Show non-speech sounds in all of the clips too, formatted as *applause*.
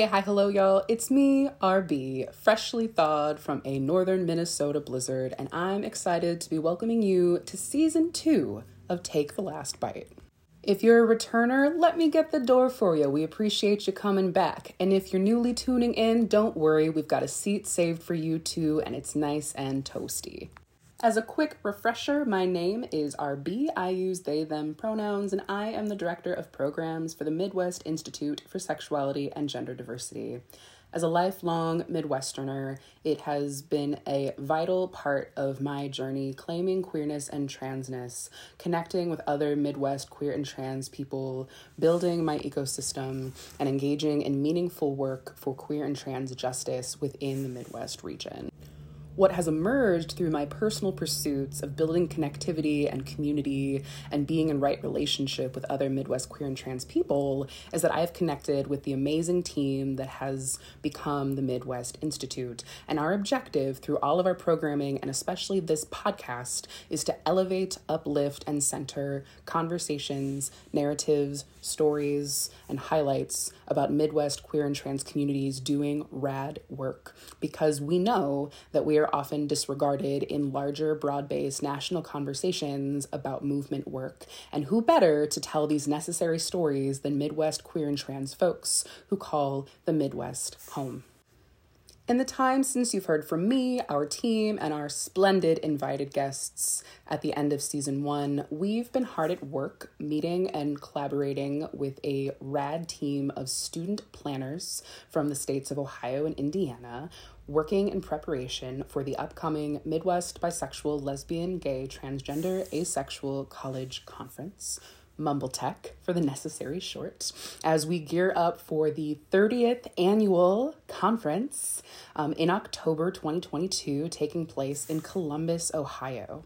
Hey, hi, hello, y'all. It's me, RB, freshly thawed from a northern Minnesota blizzard, and I'm excited to be welcoming you to season two of Take the Last Bite. If you're a returner, let me get the door for you. We appreciate you coming back. And if you're newly tuning in, don't worry, we've got a seat saved for you too, and it's nice and toasty. As a quick refresher, my name is RB. I use they, them pronouns, and I am the Director of Programs for the Midwest Institute for Sexuality and Gender Diversity. As a lifelong Midwesterner, it has been a vital part of my journey claiming queerness and transness, connecting with other Midwest queer and trans people, building my ecosystem, and engaging in meaningful work for queer and trans justice within the Midwest region what has emerged through my personal pursuits of building connectivity and community and being in right relationship with other Midwest queer and trans people is that I have connected with the amazing team that has become the Midwest Institute. And our objective through all of our programming, and especially this podcast, is to elevate, uplift, and center conversations, narratives, stories, and highlights about Midwest queer and trans communities doing rad work because we know that we are often disregarded in larger, broad based national conversations about movement work. And who better to tell these necessary stories than Midwest queer and trans folks who call the Midwest home? In the time since you've heard from me, our team, and our splendid invited guests at the end of season one, we've been hard at work meeting and collaborating with a rad team of student planners from the states of Ohio and Indiana, working in preparation for the upcoming Midwest Bisexual, Lesbian, Gay, Transgender, Asexual College Conference. MBLGTACC for the necessary short, as we gear up for the 30th annual conference um, in October 2022, taking place in Columbus, Ohio.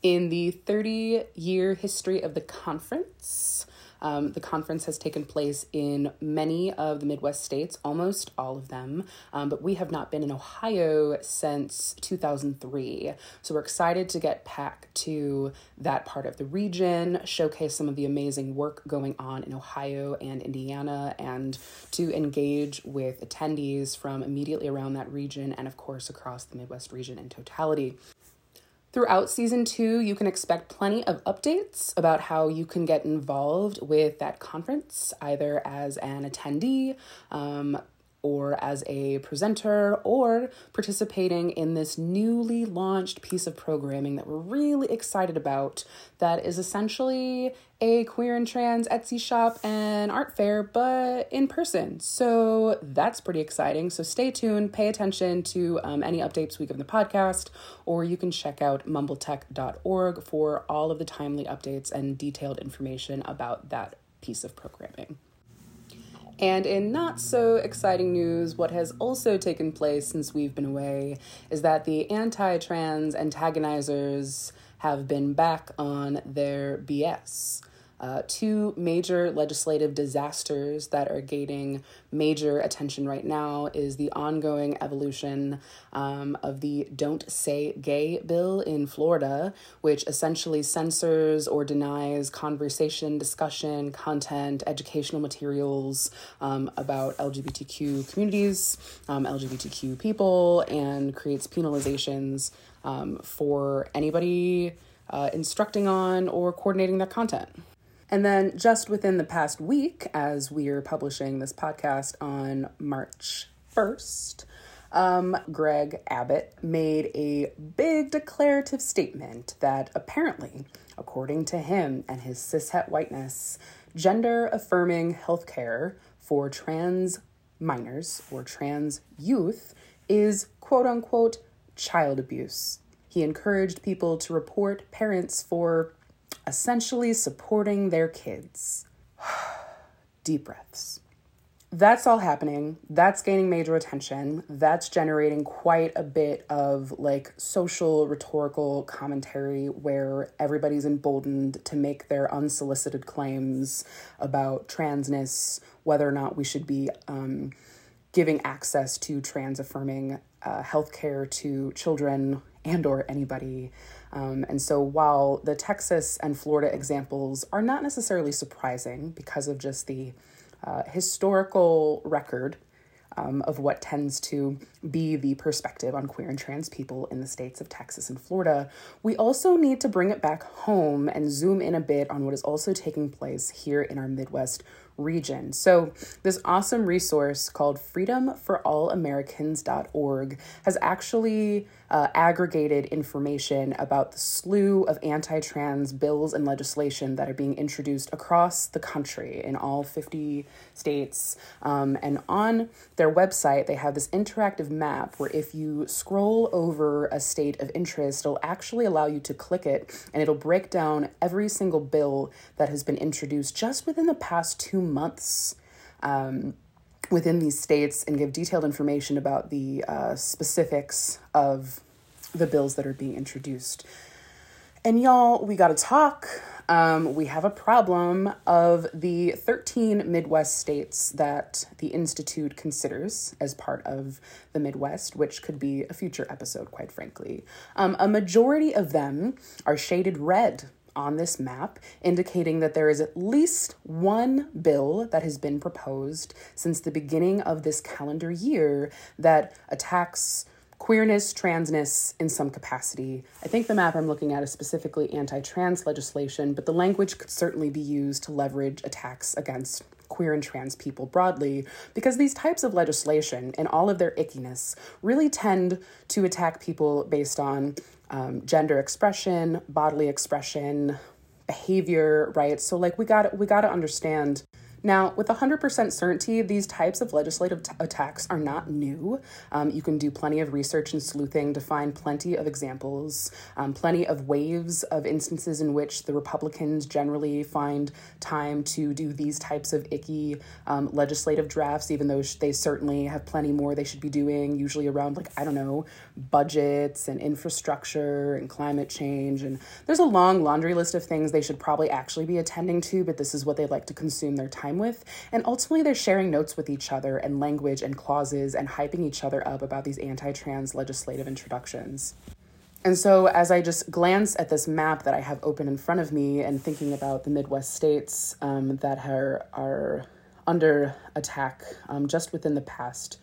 In the 30 year history of the conference, um, the conference has taken place in many of the Midwest states, almost all of them, um, but we have not been in Ohio since 2003. So we're excited to get back to that part of the region, showcase some of the amazing work going on in Ohio and Indiana, and to engage with attendees from immediately around that region and, of course, across the Midwest region in totality. Throughout season two, you can expect plenty of updates about how you can get involved with that conference, either as an attendee, um, or as a presenter or participating in this newly launched piece of programming that we're really excited about that is essentially a queer and trans Etsy shop and art fair, but in person. So that's pretty exciting. So stay tuned, pay attention to um, any updates we give the podcast, or you can check out mblgtacc.org for all of the timely updates and detailed information about that piece of programming. And in not so exciting news, what has also taken place since we've been away is that the anti trans antagonizers have been back on their BS. Uh, two major legislative disasters that are gaining major attention right now is the ongoing evolution um, of the Don't Say Gay bill in Florida, which essentially censors or denies conversation, discussion, content, educational materials um, about LGBTQ communities, um, LGBTQ people, and creates penalizations um, for anybody. Uh, instructing on or coordinating that content. And then just within the past week, as we are publishing this podcast on March 1st, um, Greg Abbott made a big declarative statement that apparently, according to him and his cishet whiteness, gender affirming healthcare for trans minors or trans youth is quote unquote child abuse. He encouraged people to report parents for essentially supporting their kids. *sighs* Deep breaths. That's all happening. That's gaining major attention. That's generating quite a bit of like social rhetorical commentary where everybody's emboldened to make their unsolicited claims about transness, whether or not we should be um, giving access to trans affirming uh, healthcare to children and or anybody um, and so while the Texas and Florida examples are not necessarily surprising because of just the uh, historical record um, of what tends to be the perspective on queer and trans people in the states of Texas and Florida, we also need to bring it back home and zoom in a bit on what is also taking place here in our Midwest region. So, this awesome resource called freedomforallamericans.org has actually uh, aggregated information about the slew of anti trans bills and legislation that are being introduced across the country in all 50 states. Um, and on their website, they have this interactive map where if you scroll over a state of interest, it'll actually allow you to click it and it'll break down every single bill that has been introduced just within the past two months. Um, within these states and give detailed information about the uh, specifics of the bills that are being introduced. And y'all, we got to talk. Um, we have a problem of the 13 Midwest states that the Institute considers as part of the Midwest, which could be a future episode, quite frankly. Um, a majority of them are shaded red on this map, indicating that there is at least one bill that has been proposed since the beginning of this calendar year that attacks queerness, transness in some capacity. I think the map I'm looking at is specifically anti trans legislation, but the language could certainly be used to leverage attacks against queer and trans people broadly, because these types of legislation and all of their ickiness really tend to attack people based on um, gender expression, bodily expression, behavior, right? So like we got we got to understand now, with 100% certainty, these types of legislative t- attacks are not new. Um, you can do plenty of research and sleuthing to find plenty of examples, um, plenty of waves of instances in which the Republicans generally find time to do these types of icky um, legislative drafts, even though they certainly have plenty more they should be doing, usually around, like, I don't know, budgets and infrastructure and climate change. And there's a long laundry list of things they should probably actually be attending to, but this is what they like to consume their time time with. And ultimately, they're sharing notes with each other and language and clauses and hyping each other up about these anti trans legislative introductions. And so, as I just glance at this map that I have open in front of me and thinking about the Midwest states um, that are, are under attack um, just within the past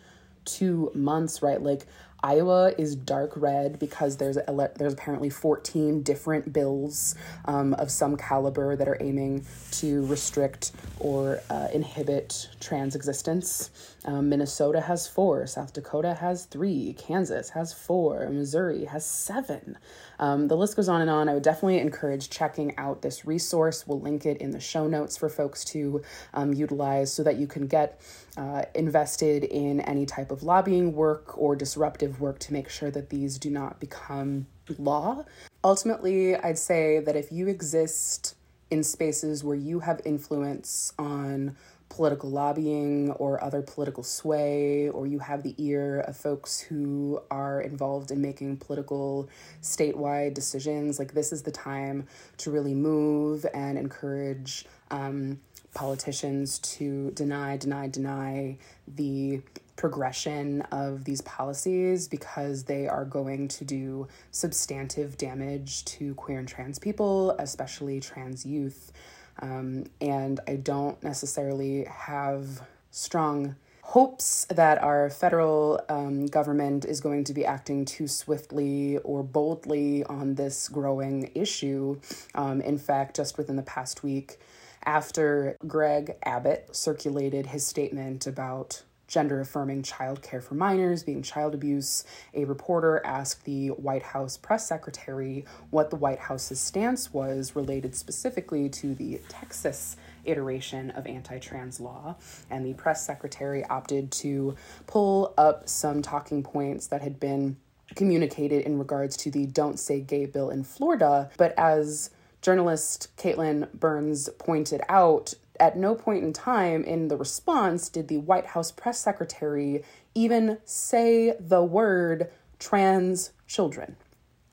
two months, right? Like, Iowa is dark red because there's a, there's apparently 14 different bills um, of some caliber that are aiming to restrict or uh, inhibit trans existence. Um, Minnesota has four, South Dakota has three, Kansas has four, Missouri has seven. Um, the list goes on and on. I would definitely encourage checking out this resource. We'll link it in the show notes for folks to um, utilize so that you can get uh, invested in any type of lobbying work or disruptive work to make sure that these do not become law. Ultimately, I'd say that if you exist in spaces where you have influence on political lobbying or other political sway, or you have the ear of folks who are involved in making political statewide decisions, like this is the time to really move and encourage um, politicians to deny, deny, deny the progression of these policies because they are going to do substantive damage to queer and trans people, especially trans youth. Um, and I don't necessarily have strong hopes that our federal um, government is going to be acting too swiftly or boldly on this growing issue. Um, in fact, just within the past week, after Greg Abbott circulated his statement about gender affirming child care for minors being child abuse, a reporter asked the White House press secretary what the White House's stance was related specifically to the Texas iteration of anti trans law. And the press secretary opted to pull up some talking points that had been communicated in regards to the Don't Say Gay bill in Florida. But as journalist Katelyn Burns pointed out, at no point in time in the response did the White House press secretary even say the word trans children.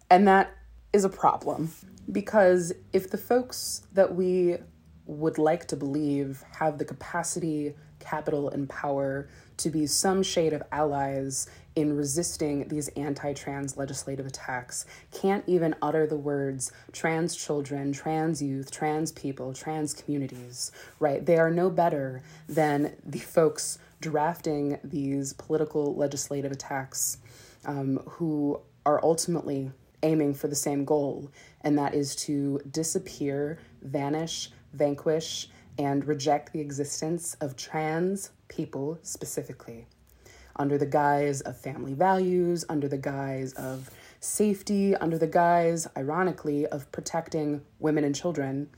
And that is a problem because if the folks that we would like to believe have the capacity, capital, and power to be some shade of allies in resisting these anti trans legislative attacks can't even utter the words trans children, trans youth, trans people, trans communities, right? They are no better than the folks drafting these political legislative attacks um, who are ultimately aiming for the same goal, and that is to disappear, vanish, vanquish, and reject the existence of trans people specifically under the guise of family values, under the guise of safety, under the guise, ironically, of protecting women and children.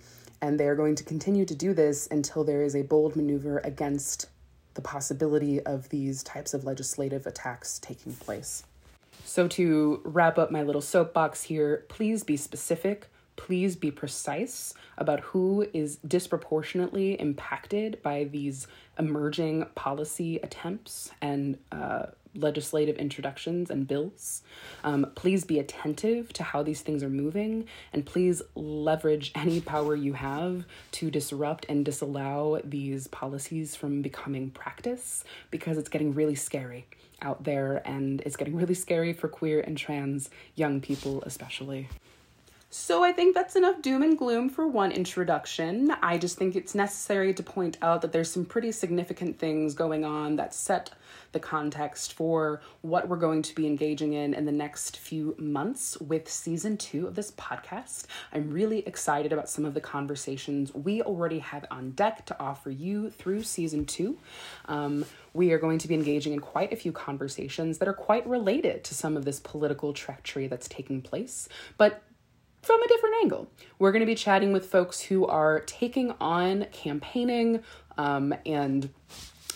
And they are going to continue to do this until there is a bold maneuver against the possibility of these types of legislative attacks taking place. So, to wrap up my little soapbox here, please be specific please be precise about who is disproportionately impacted by these emerging policy attempts and uh, legislative introductions and bills. Um, please be attentive to how these things are moving, and please leverage any power you have to disrupt and disallow these policies from becoming practice because it's getting really scary out there and it's getting really scary for queer and trans young people, especially. So I think that's enough doom and gloom for one introduction. I just think it's necessary to point out that there's some pretty significant things going on that set the context for what we're going to be engaging in in the next few months with season two of this podcast. I'm really excited about some of the conversations we already have on deck to offer you through season two. Um, we are going to be engaging in quite a few conversations that are quite related to some of this political treachery that's taking place, but from a different angle. We're going to be chatting with folks who are taking on campaigning um, and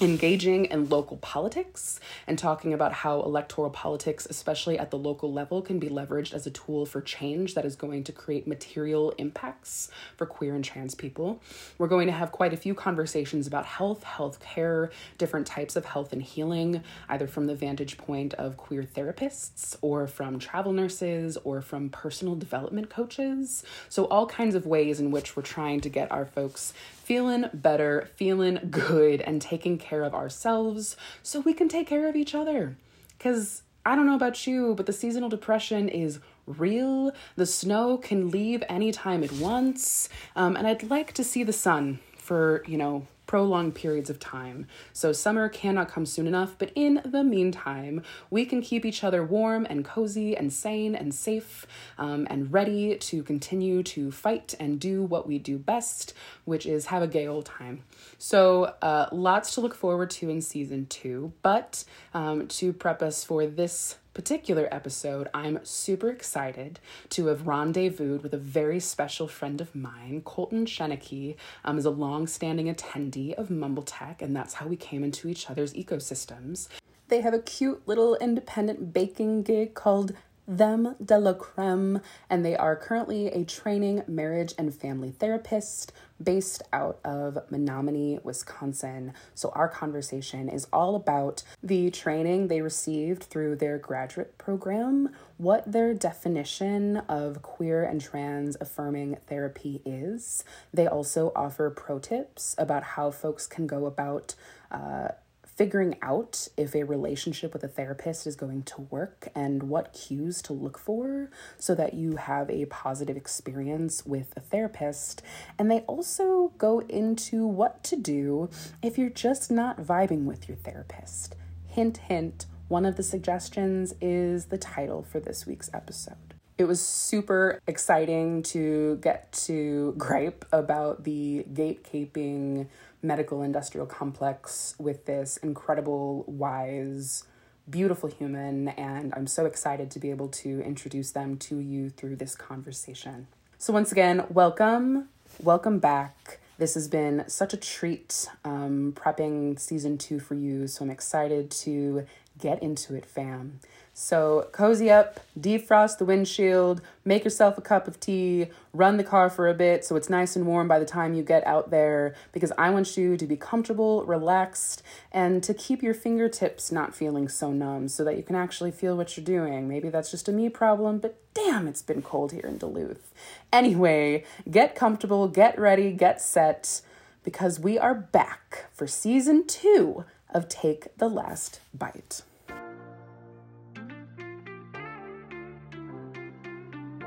engaging in local politics and talking about how electoral politics, especially at the local level, can be leveraged as a tool for change that is going to create material impacts for queer and trans people. We're going to have quite a few conversations about health, health care, different types of health and healing, either from the vantage point of queer therapists or from travel nurses or from personal development coaches. So, all kinds of ways in which we're trying to get our folks feeling better, feeling good, and taking care of ourselves so we can take care of each other. Because I don't know about you, but the seasonal depression is real. The snow can leave anytime it wants. Um, and I'd like to see the sun for, you know, prolonged periods of time. So summer cannot come soon enough, but in the meantime, we can keep each other warm and cozy and sane and safe um, and ready to continue to fight and do what we do best, which is have a gay old time. So, uh, lots to look forward to in season two, but um, to prep us for this particular episode, I'm super excited to have rendezvoused with a very special friend of mine. Colton Sheneke um, is a long-standing attendee of MBLGTACC, and that's how we came into each other's ecosystems. They have a cute little independent baking gig called them de la creme, and they are currently a training marriage and family therapist based out of Menomonie, Wisconsin. So, our conversation is all about the training they received through their graduate program, what their definition of queer and trans affirming therapy is. They also offer pro tips about how folks can go about. Uh, figuring out if a relationship with a therapist is going to work and what cues to look for so that you have a positive experience with a therapist. And they also go into what to do if you're just not vibing with your therapist. Hint, hint, one of the suggestions is the title for this week's episode. It was super exciting to get to gripe about the gatekeeping medical industrial complex with this incredible, wise, beautiful human, and I'm so excited to be able to introduce them to you through this conversation. So, once again, welcome, welcome back. This has been such a treat um, prepping season two for you, so I'm excited to get into it, fam. So cozy up, defrost the windshield, make yourself a cup of tea, run the car for a bit so it's nice and warm by the time you get out there because I want you to be comfortable, relaxed, and to keep your fingertips not feeling so numb so that you can actually feel what you're doing. Maybe that's just a me problem, but damn, it's been cold here in Duluth. Anyway, get comfortable, get ready, get set because we are back for season two of Take the Last Bite.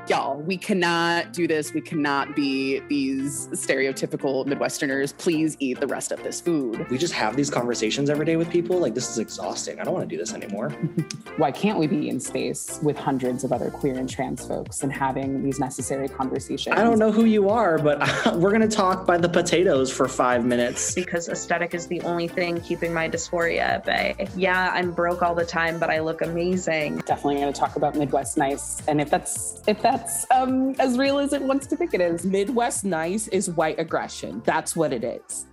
Y'all, we cannot do this. We cannot be these stereotypical Midwesterners. Please eat the rest of this food. We just have these conversations every day with people. Like, this is exhausting. I don't want to do this anymore. *laughs* Why can't we be in space with hundreds of other queer and trans folks and having these necessary conversations? I don't know who you are, but *laughs* we're going to talk by the potatoes for five minutes. Because aesthetic is the only thing keeping my dysphoria at bay. Yeah, I'm broke all the time, but I look amazing. Definitely going to talk about Midwest Nice. And if that's, if that's that's um, as real as it wants to think it is. Midwest nice is white aggression. That's what it is.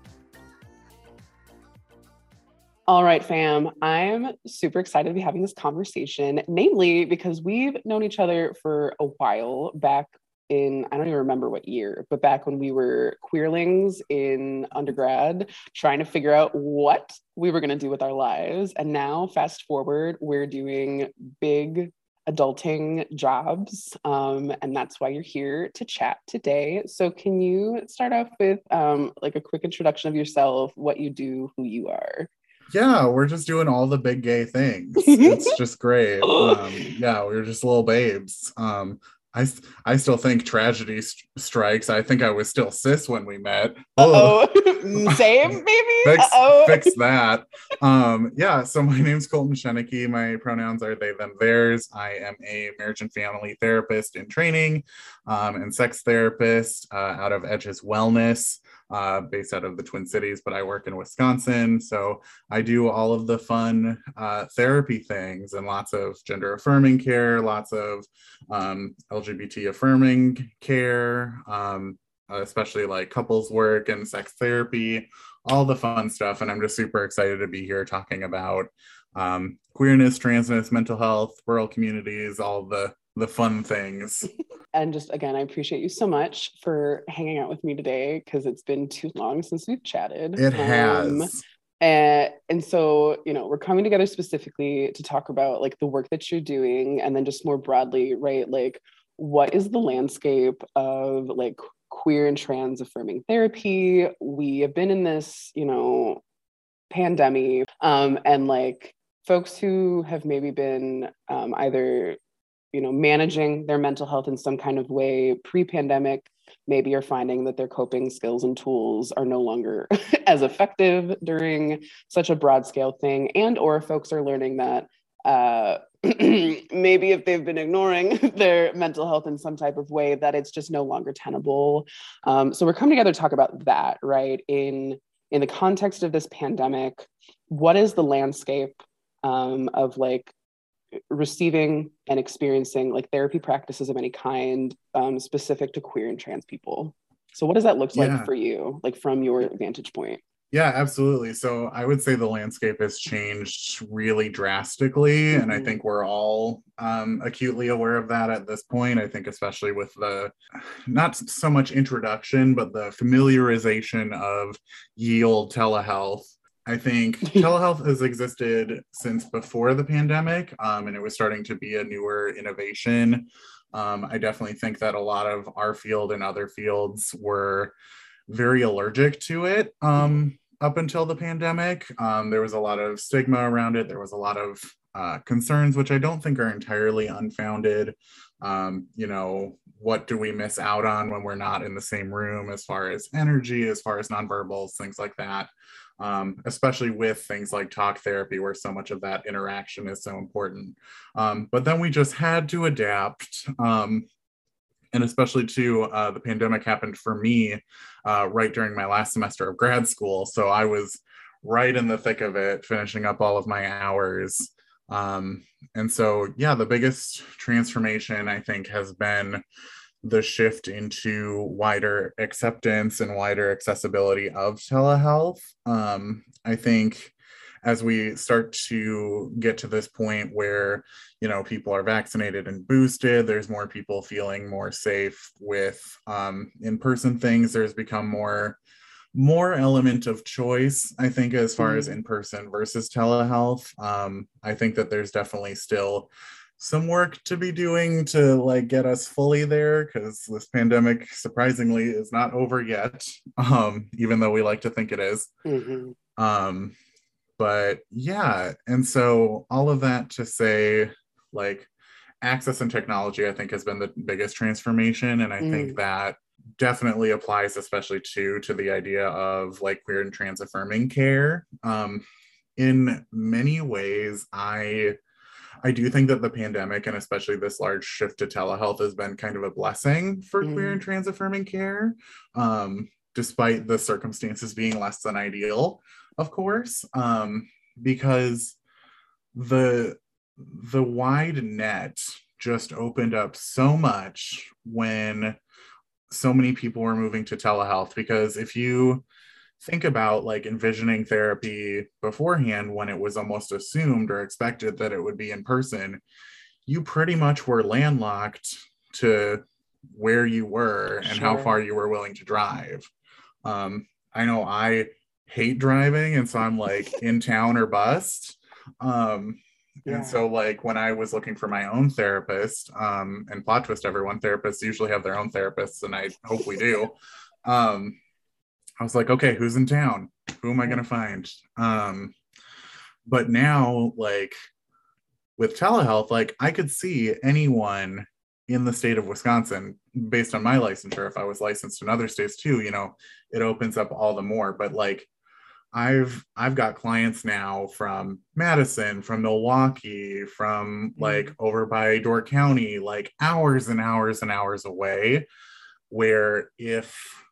All right, fam. I'm super excited to be having this conversation, namely because we've known each other for a while back in, I don't even remember what year, but back when we were queerlings in undergrad, trying to figure out what we were going to do with our lives. And now, fast forward, we're doing big adulting jobs. Um, and that's why you're here to chat today. So, can you start off with um, like a quick introduction of yourself, what you do, who you are? Yeah, we're just doing all the big gay things. *laughs* it's just great. Um, *laughs* yeah, we are just little babes. Um, I, I still think tragedy st- strikes. I think I was still cis when we met. Oh, *laughs* same *laughs* maybe. fix, fix, *laughs* that. Um, yeah. So my name's Colton Sheneke. My pronouns are they, them, theirs. I am a marriage and family therapist in training, um, and sex therapist uh, out of Edges Wellness uh, based out of the Twin Cities, but I work in Wisconsin. So I do all of the fun uh, therapy things and lots of gender affirming care, lots of um, LGBT affirming care, um, especially like couples work and sex therapy, all the fun stuff. And I'm just super excited to be here talking about um, queerness, transness, mental health, rural communities, all the the fun things. *laughs* and just again, I appreciate you so much for hanging out with me today because it's been too long since we've chatted. It has. Um, and, and so, you know, we're coming together specifically to talk about like the work that you're doing and then just more broadly, right? Like, what is the landscape of like queer and trans affirming therapy? We have been in this, you know, pandemic um, and like folks who have maybe been um, either you know managing their mental health in some kind of way pre-pandemic maybe are finding that their coping skills and tools are no longer *laughs* as effective during such a broad scale thing. And or folks are learning that uh, *clears throat* maybe if they've been ignoring *laughs* their mental health in some type of way that it's just no longer tenable. Um, so we're coming together to talk about that right? In in the context of this pandemic what is the landscape um, of like receiving and experiencing like therapy practices of any kind um, specific to queer and trans people. So, what does that look like yeah. for you, like from your vantage point? Yeah, absolutely. So I would say the landscape has changed really drastically. Mm-hmm. And I mm-hmm. think we're all um, acutely aware of that at this point. I think, especially with the not so much introduction, but the familiarization of yield telehealth I think *laughs* telehealth has existed since before the pandemic, um, and it was starting to be a newer innovation. Um, I definitely think that a lot of our field and other fields were very allergic to it um, up until the pandemic. Um, there was a lot of stigma around it. There was a lot of uh, concerns, which I don't think are entirely unfounded. Um, you know, what do we miss out on when we're not in the same room as far as energy, as far as nonverbals, things like that um, especially with things like talk therapy, where so much of that interaction is so important. Um, but then we just had to adapt. Um, and especially to uh, the pandemic happened for me uh, right during my last semester of grad school. So I was right in the thick of it, finishing up all of my hours. Um, and so, yeah, the biggest transformation I think has been the shift into wider acceptance and wider accessibility of telehealth. Um, I think as we start to get to this point where you know people are vaccinated and boosted there's more people feeling more safe with um, in-person things there's become more more element of choice i think as far mm-hmm. as in-person versus telehealth um, i think that there's definitely still some work to be doing to like get us fully there because this pandemic surprisingly is not over yet um even though we like to think it is. Mm-hmm. um but yeah, and so all of that to say, like, access and technology, I think, has been the biggest transformation. And I mm. think that definitely applies especially to to the idea of like queer and trans affirming care um in many ways i i do think that the pandemic and especially this large shift to telehealth has been kind of a blessing for mm. queer and trans affirming care um despite the circumstances being less than ideal of course um because the the wide net just opened up so much when so many people were moving to telehealth because if you think about like envisioning therapy beforehand when it was almost assumed or expected that it would be in person you pretty much were landlocked to where you were and sure. how far you were willing to drive um, i know i hate driving and so i'm like in town or bust um, yeah. And so, like, when I was looking for my own therapist, um, and plot twist, everyone therapists usually have their own therapists, and I hope we do. *laughs* I was like, okay, who's in town? Who am I going to find? Um, but now, like, with telehealth, like, I could see anyone in the state of Wisconsin based on my licensure. If I was licensed in other states too, you know, it opens up all the more. But like, I've I've got clients now from Madison, from Milwaukee, from mm-hmm. like over by Door County, like hours and hours and hours away, where if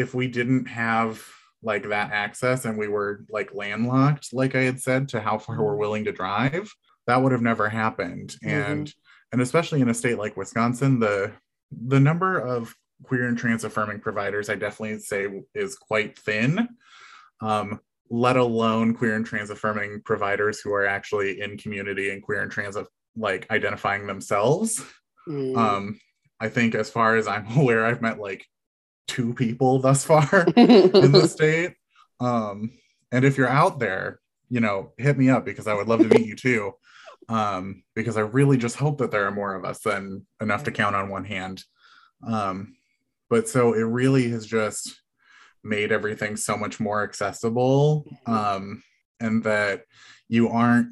if we didn't have like that access and we were like landlocked, like I had said, to how far we're mm-hmm. willing to drive, that would have never happened. Mm-hmm. And and especially in a state like Wisconsin, the the number of queer and trans affirming providers I definitely say is quite thin um, let alone queer and trans affirming providers who are actually in community and queer and trans like identifying themselves. Mm. Um, I think as far as I'm *laughs* aware, I've met like two people thus far *laughs* in the state. Um, and if you're out there, you know, hit me up because I would love to meet you *laughs* too. Um, because I really just hope that there are more of us than enough to count on one hand. Um, but so it really has just made everything so much more accessible um, and that you aren't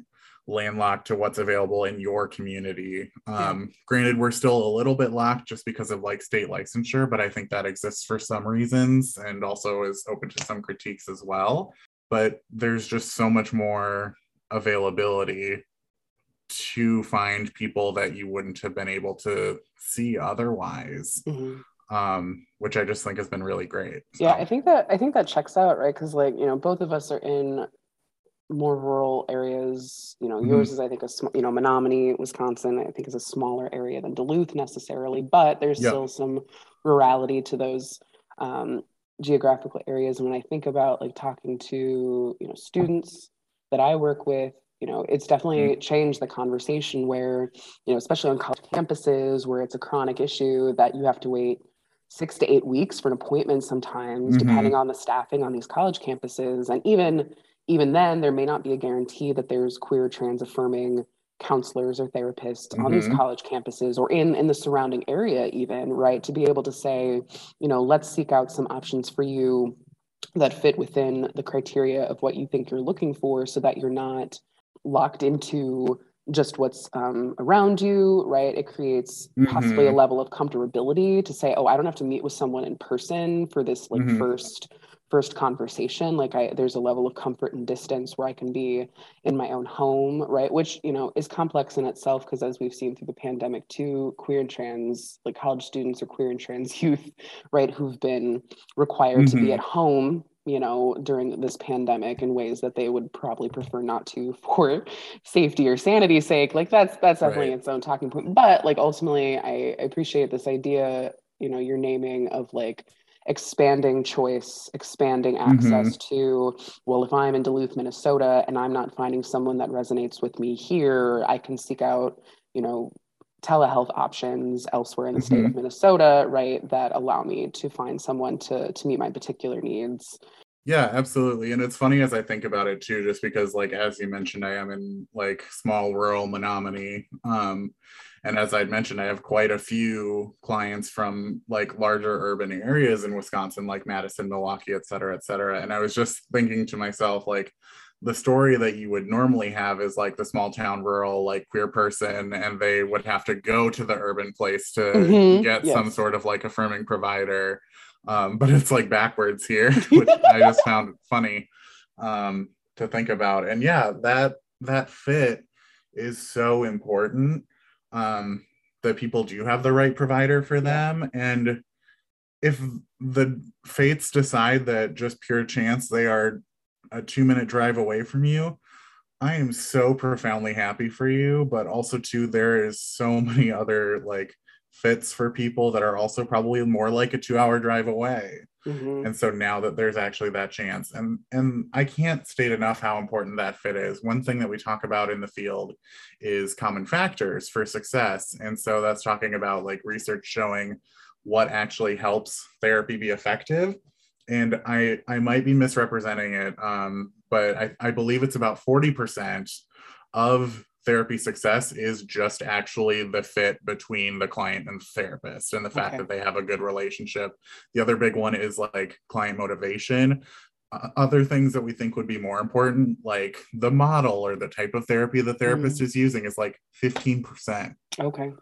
landlocked to what's available in your community. Um, yeah. Granted, we're still a little bit locked just because of like state licensure, but I think that exists for some reasons and also is open to some critiques as well. But there's just so much more availability to find people that you wouldn't have been able to see otherwise. Mm-hmm um, which I just think has been really great. So. Yeah, I think that I think that checks out, right? Because like you know, both of us are in more rural areas. You know, mm-hmm. yours is I think a sm- you know Menomonie, Wisconsin. I think is a smaller area than Duluth necessarily, but there's yep. still some rurality to those um, geographical areas. And when I think about like talking to you know students that I work with you know it's definitely mm-hmm. changed the conversation where you know especially on college campuses where it's a chronic issue that you have to wait six to eight weeks for an appointment sometimes mm-hmm. depending on the staffing on these college campuses and even even then there may not be a guarantee that there's queer trans affirming counselors or therapists mm-hmm. on these mm-hmm. college campuses or in in the surrounding area even right to be able to say you know let's seek out some options for you that fit within the criteria of what you think you're looking for so that you're not locked into just what's um, around you, right? It creates mm-hmm. possibly a level of comfortability to say, oh, I don't have to meet with someone in person for this like mm-hmm. first first conversation like i there's a level of comfort and distance where i can be in my own home right which you know is complex in itself because as we've seen through the pandemic too queer and trans like college students or queer and trans *laughs* youth right who've been required mm-hmm. to be mm-hmm. at home you know, during this pandemic in ways that they would probably prefer not to *laughs* for safety or sanity's sake. Like that's that's definitely right. its own talking point. But like ultimately I, I appreciate this idea, you know, your naming of like expanding choice, expanding access mm-hmm. to, well, if I'm in Duluth, Minnesota, and I'm not finding someone that resonates with me here, I can seek out, you know, telehealth options elsewhere in the state mm-hmm. of Minnesota, right, that allow me to find someone to to meet my particular needs. Yeah, absolutely. And it's funny as I think about it too, just because like as you mentioned, I am in like small rural Menomonie. Um, and as I'd mentioned, I have quite a few clients from like larger urban areas in Wisconsin, like Madison, Milwaukee, et cetera, et cetera. And I was just thinking to myself, like, the story that you would normally have is like the small town rural like queer person and they would have to go to the urban place to Mhm, get yes. some sort of like affirming provider um, but it's like backwards here *laughs* which i just found funny um, to think about and yeah that that fit is so important um, that people do have the right provider for them. And if the fates decide that just pure chance they are a two minute drive away from you i am so profoundly happy for you. But also too there is so *laughs* many other like fits for people that are also probably more like a two hour drive away. Mhm. and so now that there's actually that chance and and i can't state enough how important that fit is. One thing that we talk about in the field is common factors for success. And so that's talking about like research showing what actually helps therapy be effective. And i i might be misrepresenting it um, but I, I believe it's about 40% of therapy success is just actually the fit between the client and therapist and the fact Okay. that they have a good relationship. The other big one is like client motivation. Uh, other things that we think would be more important like the model or the type of therapy the therapist is using is like 15% okay.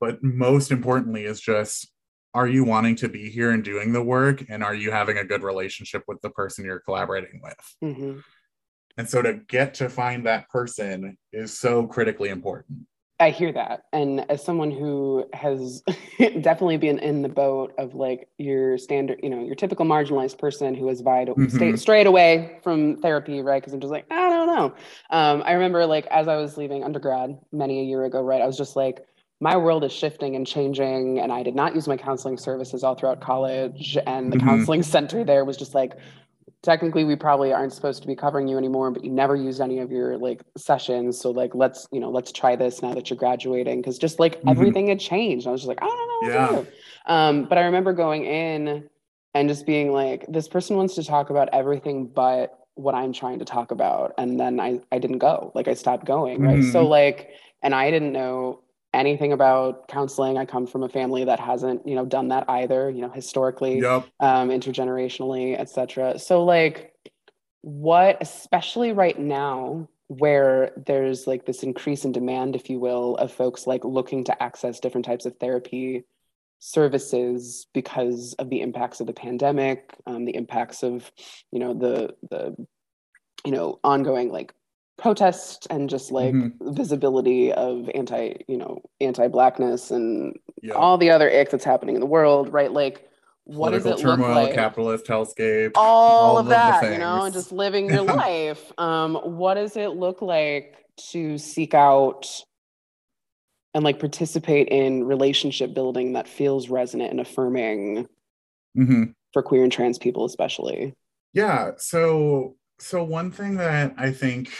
But most importantly is just are you wanting to be here and doing the work and are you having a good relationship with the person you're collaborating with? Mhm. And so to get to find that person is so critically important I hear that. And as someone who has *laughs* definitely been in the boat of like your standard, you know, your typical marginalized person who has vied stay, Mhm. strayed away from therapy, right? Because I'm just like, I don't know. Um, I remember like as I was leaving undergrad many a year ago, right? I was just like, my world is shifting and changing. And I did not use my counseling services all throughout college. And the Mhm. counseling center there was just like, technically we probably aren't supposed to be covering you anymore but you never used any of your like sessions. So like let's you know let's try this now that you're graduating. Because just like Mhm. everything had changed. I was just like i don't know Yeah. um but i remember going in and just being like this person wants to talk about everything but what i'm trying to talk about. And then i i didn't go. Like i stopped going right? So Mhm. like and i didn't know anything about counseling i come from a family that hasn't you know done that either you know historically yep um, intergenerationally, etc. So, like, what, especially right now, where there's like this increase in demand, if you will, of folks like looking to access different types of therapy services because of the impacts of the pandemic, um, the impacts of, you know, the the, you know, ongoing like protest and just like Mhm. visibility of anti, you know, anti-blackness and yep. all the other ick that's happening in the world, right? Like, what does political it look turmoil like? capitalist hellscape all, of the that, you know, and just living your life. Um, what does it look like to seek out and like participate in relationship building that feels resonant and affirming Mhm. for queer and trans people, especially? Yeah. So so one thing that I think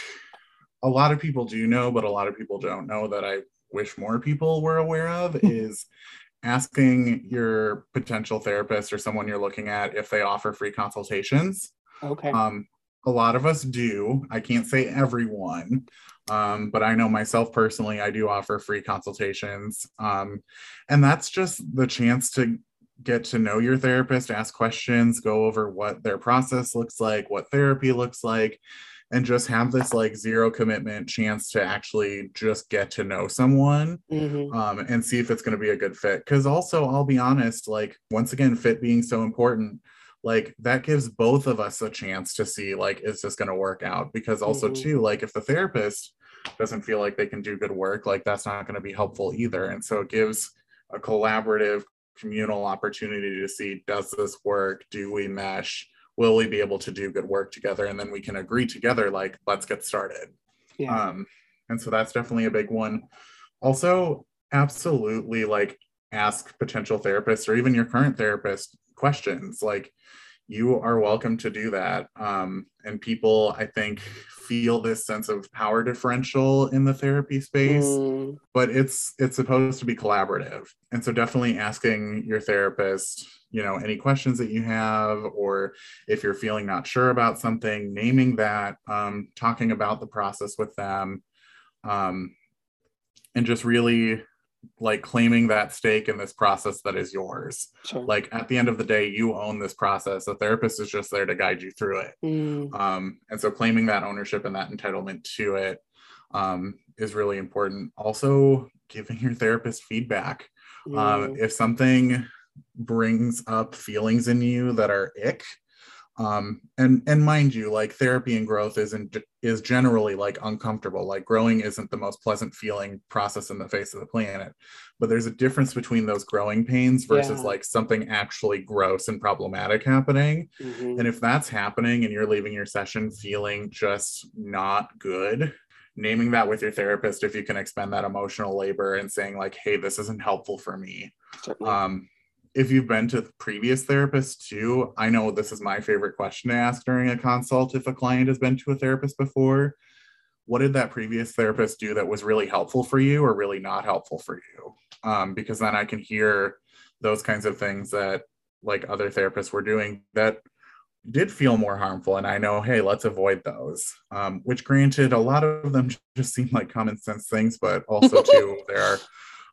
a lot of people do know, but a lot of people don't know that I wish more people were aware of is asking your potential therapist or someone you're looking at if they offer free consultations. Okay. Um, a lot of us do. I can't say everyone, um, but I know myself personally, I do offer free consultations. Um, and that's just the chance to get to know your therapist, ask questions, go over what their process looks like, what therapy looks like, and just have this like zero commitment chance to actually just get to know someone Mhm. um, and see if it's going to be a good fit. Because also, I'll be honest, like once again, fit being so important, like that gives both of us a chance to see like is this going to work out? Because also Mhm. too, like if the therapist doesn't feel like they can do good work, like that's not going to be helpful either. And so it gives a collaborative communal opportunity to see does this work? Do we mesh? Will we be able to do good work together? And then we can agree together, like, let's get started. Yeah. Um, and so that's definitely a big one. Also, absolutely like ask potential therapists or even your current therapist questions. Like you are welcome to do that. Um, and people, I think, feel this sense of power differential in the therapy space Mm, but it's it's supposed to be collaborative and so definitely asking your therapist you know any questions that you have or if you're feeling not sure about something naming that um, talking about the process with them um, and just really like claiming that stake in this process that is yours. Sure. Like at the end of the day, you own this process. The therapist is just there to guide you through it. Mm, Um, and so claiming that ownership and that entitlement to it um, is really important. Also, giving your therapist feedback. Um, mm, if something brings up feelings in you that are ick, um, and and mind you, like therapy and growth isn't is generally like uncomfortable. Like growing isn't the most pleasant feeling process in the face of the planet, but there's a difference between those growing pains versus Yeah. like something actually gross and problematic happening. mhm. And if that's happening and you're leaving your session feeling just not good, naming that with your therapist, if you can expend that emotional labor and saying, like, hey, this isn't helpful for me. Certainly. Um, if you've been to previous therapists too, I know this is my favorite question to ask during a consult if a client has been to a therapist before. What did that previous therapist do that was really helpful for you or really not helpful for you? Um, because then I can hear those kinds of things that like other therapists were doing that did feel more harmful and i know hey let's avoid those um, which granted a lot of them *laughs* just seem like common sense things but also *laughs* too there are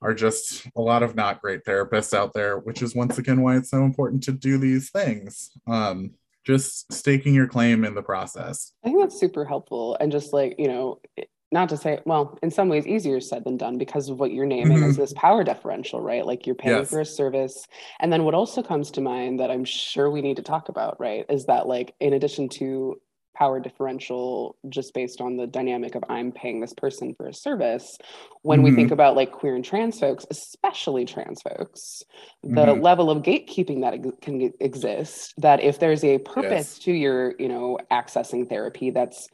are just a lot of not great therapists out there which is once again why it's so important to do these things um, just staking your claim in the process I think that's super helpful. And just like, you know, not to say, well, in some ways easier said than done because of what you're naming as this power differential, right? Like you're paying Yes. for a service. And then what also comes to mind that I'm sure we need to talk about, right, is that like in addition to power differential just based on the dynamic of I'm paying this person for a service, when we think about like queer and trans folks, especially trans folks, the Mhm. level of gatekeeping that ex- can exist, that if there's a purpose Yes. to your, you know, accessing therapy that's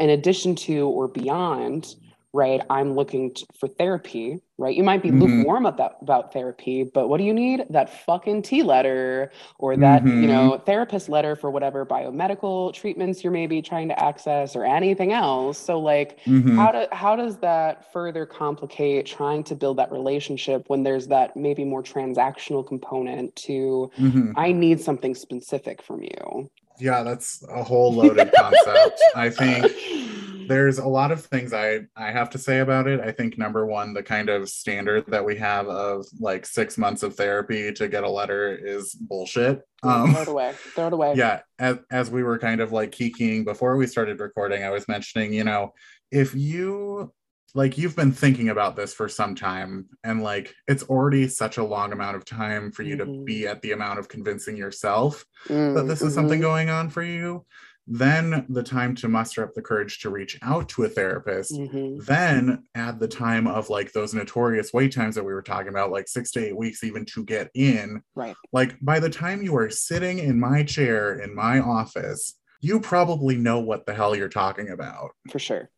in addition to or beyond right i'm looking t- for therapy right you might be Mhm. lukewarm about, about therapy but what do you need that fucking t letter or that you Mhm. know therapist letter for whatever biomedical treatments you're maybe trying to access or anything else so like Mhm. how do how does that further complicate trying to build that relationship when there's that maybe more transactional component to Mhm. i need something specific from you yeah that's a whole loaded concept i think *laughs* there's a lot of things I I have to say about it. I think number one, the kind of standard that we have of like six months of therapy to get a letter is bullshit. Um, throw it away throw it away yeah, as as we were kind of like kikiing before we started recording, I was mentioning, you know, if you like you've been thinking about this for some time and like it's already such a long amount of time for you to Mhm. be at the amount of convincing yourself that Mm, this is something mhm. going on for you then the time to muster up the courage to reach out to a therapist Mhm. then add the time of like those notorious wait times that we were talking about like six to eight weeks even to get in Right. like by the time you are sitting in my chair in my office you probably know what the hell you're talking about for sure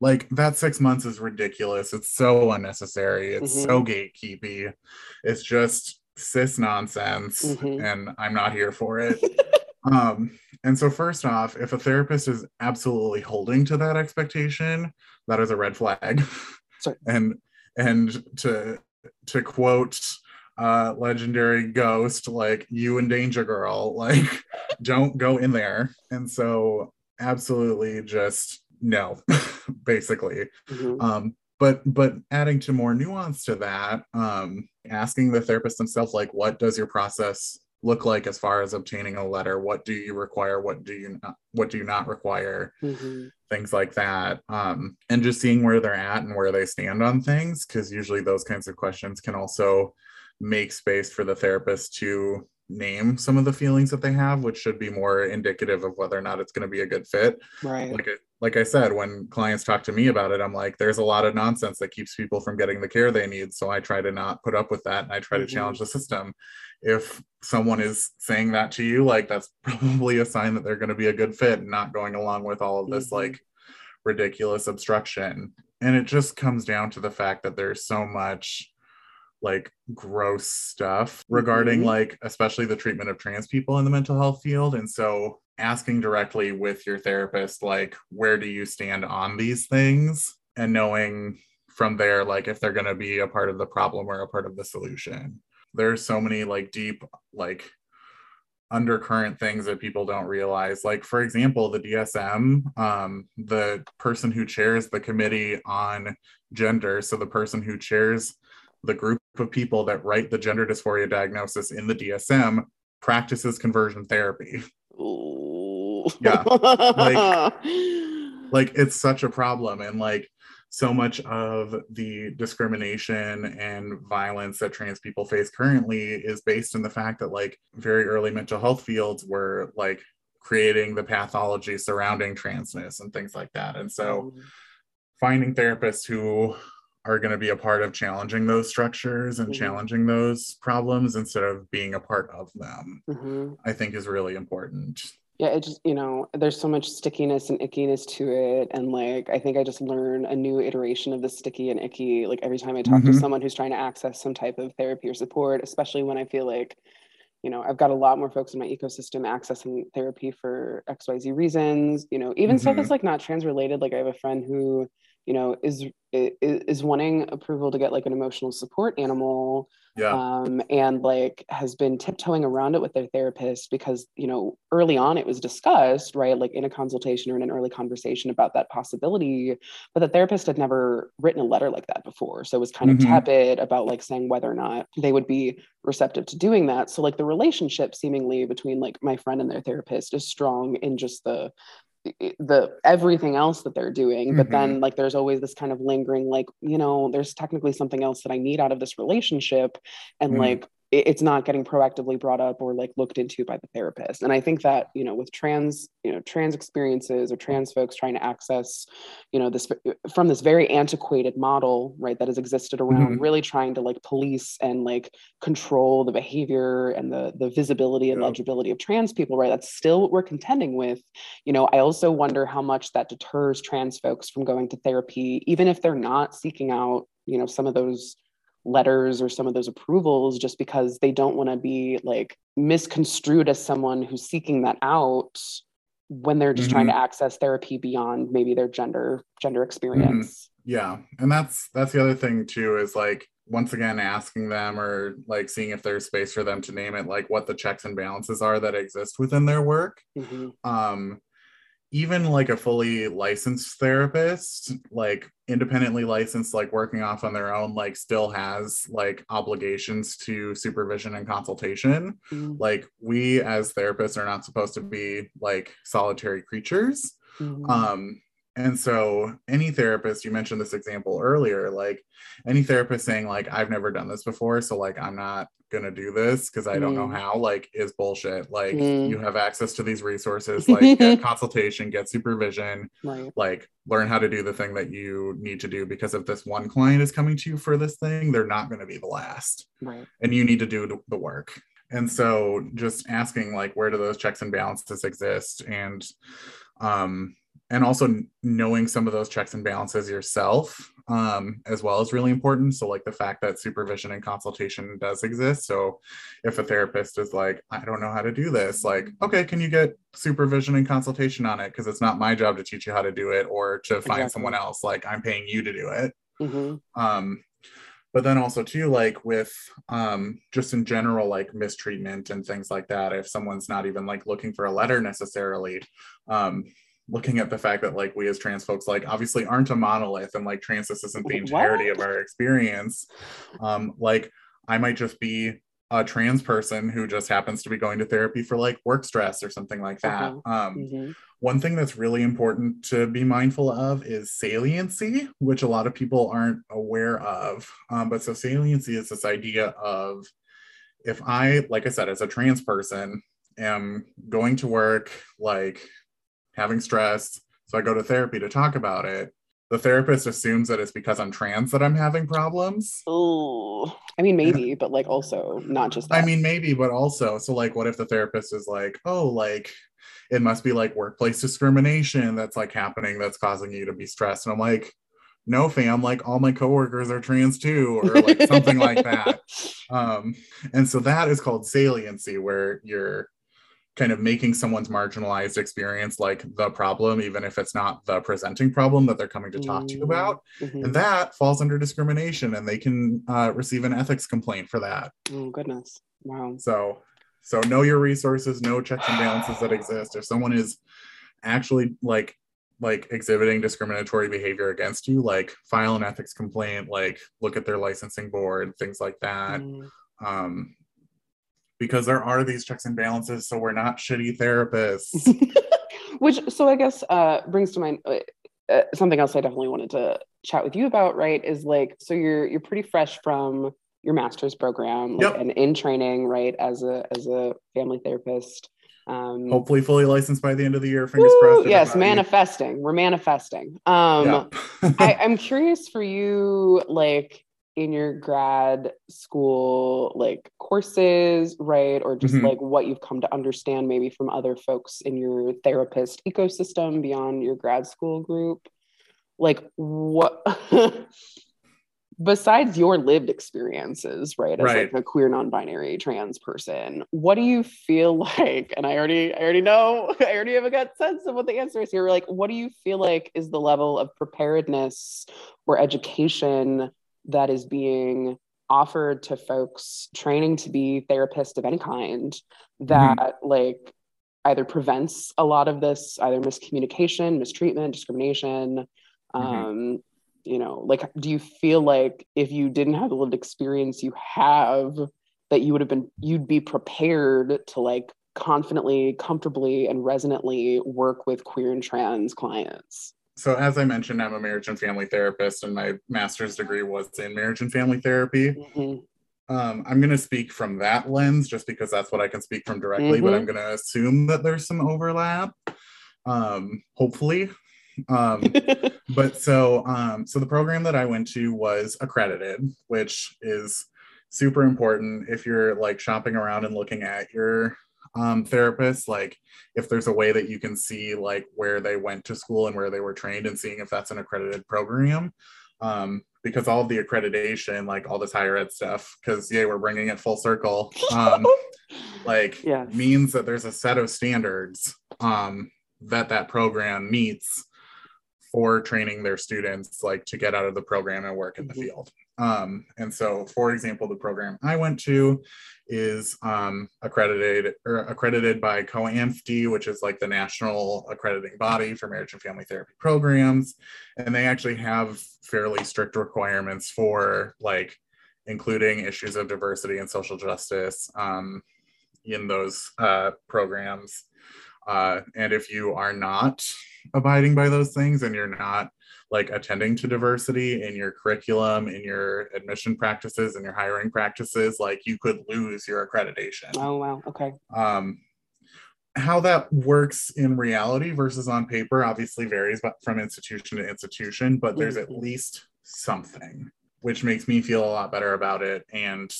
like that six months is ridiculous. It's so unnecessary. It's so gatekeepy. It's just cis nonsense Mhm. and i'm not here for it. *laughs* Um and so first off if a therapist is absolutely holding to that expectation that is a red flag. Sorry. *laughs* and and to to quote uh legendary ghost like you and danger girl. *laughs* Like don't go in there. And so absolutely just no *laughs* basically. Mhm. um but but adding to more nuance to that um asking the therapist themselves like what does your process look like as far as obtaining a letter? What do you require? What do you not what do you not require? Mhm. things like that. Um and just seeing where they're at and where they stand on things because usually those kinds of questions can also make space for the therapist to name some of the feelings that they have which should be more indicative of whether or not it's going to be a good fit right like I, like I said, when clients talk to me about it, I'm like, there's a lot of nonsense that keeps people from getting the care they need. So I try to not put up with that and I try Mhm. to challenge the system. If someone is saying that to you, like that's *laughs* probably a sign that they're going to be a good fit and not going along with all of this Mhm. like ridiculous obstruction. And it just comes down to the fact that there's so much like gross stuff regarding Mhm. like especially the treatment of trans people in the mental health field. And so asking directly with your therapist like where do you stand on these things? And knowing from there like if they're going to be a part of the problem or a part of the solution. There's so many like deep like undercurrent things that people don't realize. Like for example the dsm um, the person who chairs the committee on gender. So the person who chairs the group of people that write the gender dysphoria diagnosis in the DSM practices conversion therapy. Ooh. Yeah, like- *laughs* Like it's such a problem and like so much of the discrimination and violence that trans people face currently is based in the fact that like very early mental health fields were like creating the pathology surrounding transness and things like that. And so mm. finding therapists who are going to be a part of challenging those structures and Mhm. challenging those problems instead of being a part of them, Mhm. I think is really important. Yeah, it just, you know, there's so much stickiness and ickiness to it. And like, I think I just learn a new iteration of the sticky and icky, like every time I talk to Mhm. someone who's trying to access some type of therapy or support, especially when I feel like, you know, I've got a lot more folks in my ecosystem accessing therapy for XYZ reasons, you know, even stuff Mhm. that's like not trans related. Like I have a friend who, you know, is, is wanting approval to get like an emotional support animal Yeah. um, and like has been tiptoeing around it with their therapist because you know early on it was discussed right like in a consultation or in an early conversation about that possibility but the therapist had never written a letter like that before so it was kind Mhm. of tepid about like saying whether or not they would be receptive to doing that so like the relationship seemingly between like my friend and their therapist is strong in just the the everything else that they're doing but Mhm. then like there's always this kind of lingering like you know there's technically something else that i need out of this relationship and Mhm. like it's not getting proactively brought up or like looked into by the therapist and i think that you know with trans you know trans experiences or trans folks trying to access you know this from this very antiquated model right that has existed around Mhm. really trying to like police and like control the behavior and the the visibility and Yeah. legibility of trans people right that's still what we're contending with you know i also wonder how much that deters trans folks from going to therapy even if they're not seeking out you know some of those letters or some of those approvals just because they don't want to be like misconstrued as someone who's seeking that out when they're just trying to access therapy beyond maybe their gender gender experience Yeah. And that's that's the other thing too is like once again asking them or like seeing if there's space for them to name it like what the checks and balances are that exist within their work. Mhm. Um even like a fully licensed therapist, like independently licensed, like working off on their own, like still has like obligations to supervision and consultation. Mhm. Like we as therapists are not supposed to be like solitary creatures. Mhm. Um, and so any therapist, you mentioned this example earlier, like any therapist saying like, I've never done this before. So like, I'm not going to do this because I don't know Mm. how like is bullshit. Like Mm. you have access to these resources, like get *laughs* consultation, get supervision, right like learn how to do the thing that you need to do because if this one client is coming to you for this thing, they're not going to be the last right and you need to do the work. And so just asking like where do those checks and balances exist and um and also knowing some of those checks and balances yourself um as well is really important. So like the fact that supervision and consultation does exist. So if a therapist is like i don't know how to do this like okay can you get supervision and consultation on it? Because it's not my job to teach you how to do it or to find Exactly. someone else. Like i'm paying you to do it. Hmm um but then also too like with um just in general like mistreatment and things like that if someone's not even like looking for a letter necessarily um looking at the fact that like we as trans folks like obviously aren't a monolith and like transness isn't the What? entirety of our experience um like i might just be a trans person who just happens to be going to therapy for like work stress or something like that Uh-huh. um hmm one thing that's really important to be mindful of is saliency, which a lot of people aren't aware of. Um, but so, saliency is this idea of if I, like I said, as a trans person, am going to work, like having stress, so I go to therapy to talk about it. The therapist assumes that it's because I'm trans that I'm having problems. Oh, I mean, maybe, but like also not just that. I mean, maybe, but also, so like, what if the therapist is like, oh, like, it must be like workplace discrimination that's like happening that's causing you to be stressed. And I'm like, no, fam, like all my coworkers are trans too, or like something like that. *laughs* Um, and so that is called saliency, where you're kind of making someone's marginalized experience like the problem, even if it's not the presenting problem that they're coming to talk to you about. Mhm. And that falls under discrimination, and they can uh, receive an ethics complaint for that. Oh goodness! Wow. So, so know your resources, know checks and balances that exist. If someone is actually like like exhibiting discriminatory behavior against you like file an ethics complaint like look at their licensing board things like that Mm. um because there are these checks and balances so we're not shitty therapists *laughs* Which, so I guess, uh, brings to mind uh, uh, something else I definitely wanted to chat with you about. Right, is like, so you're you're pretty fresh from your master's program, like, Yep. and in training, right, as a as a family therapist. Um, hopefully fully licensed by the end of the year fingers woo, crossed yes, manifesting. We're manifesting. Um, Yeah. I, *laughs* I'm curious for you, like in your grad school, like courses, right? Or just Mhm. like what you've come to understand maybe from other folks in your therapist ecosystem beyond your grad school group. Like what *laughs* besides your lived experiences, right? As Right. like a queer non-binary trans person, what do you feel *laughs* like? And I already I already know, *laughs* I already have a gut sense of what the answer is here. Like, what do you feel like is the level of preparedness or education that is being offered to folks training to be therapists of any kind that like either prevents a lot of this either miscommunication mistreatment discrimination um you know like do you feel like if you didn't have the lived experience you have that you would have been you'd be prepared to like confidently comfortably and resonantly work with queer and trans clients so as i mentioned i'm a marriage and family therapist and my master's degree was in marriage and family therapy Mhm. um, i'm going to speak from that lens just because that's what i can speak from directly but Mhm. i'm going to assume that there's some overlap um, hopefully um, *laughs* but so um, so the program that i went to was accredited which is super important if you're like shopping around and looking at your um, therapist like if there's a way that you can see like where they went to school and where they were trained and seeing if that's an accredited program um, because all the accreditation like all this higher ed stuff because yeah we're bringing it full circle um, *laughs* like Yeah. means that there's a set of standards um, that that program meets for training their students like to get out of the program and work in the Mhm. field um, and so for example the program i went to is um, accredited or accredited by COAMFTE which is like the national accrediting body for marriage and family therapy programs. And they actually have fairly strict requirements for like including issues of diversity and social justice um, in those uh, programs. Uh, and if you are not abiding by those things and you're not like attending to diversity in your curriculum in your admission practices and your hiring practices like you could lose your accreditation. Oh wow. Okay. Um, how that works in reality versus on paper obviously varies from institution to institution but there's at Mhm. least something which makes me feel a lot better about it and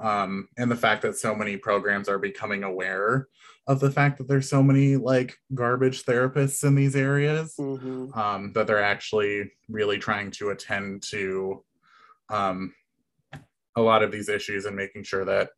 um, and the fact that so many programs are becoming aware of the fact that there's so many like garbage therapists in these areas Mhm. um, that they're actually really trying to attend to um, a lot of these issues and making sure that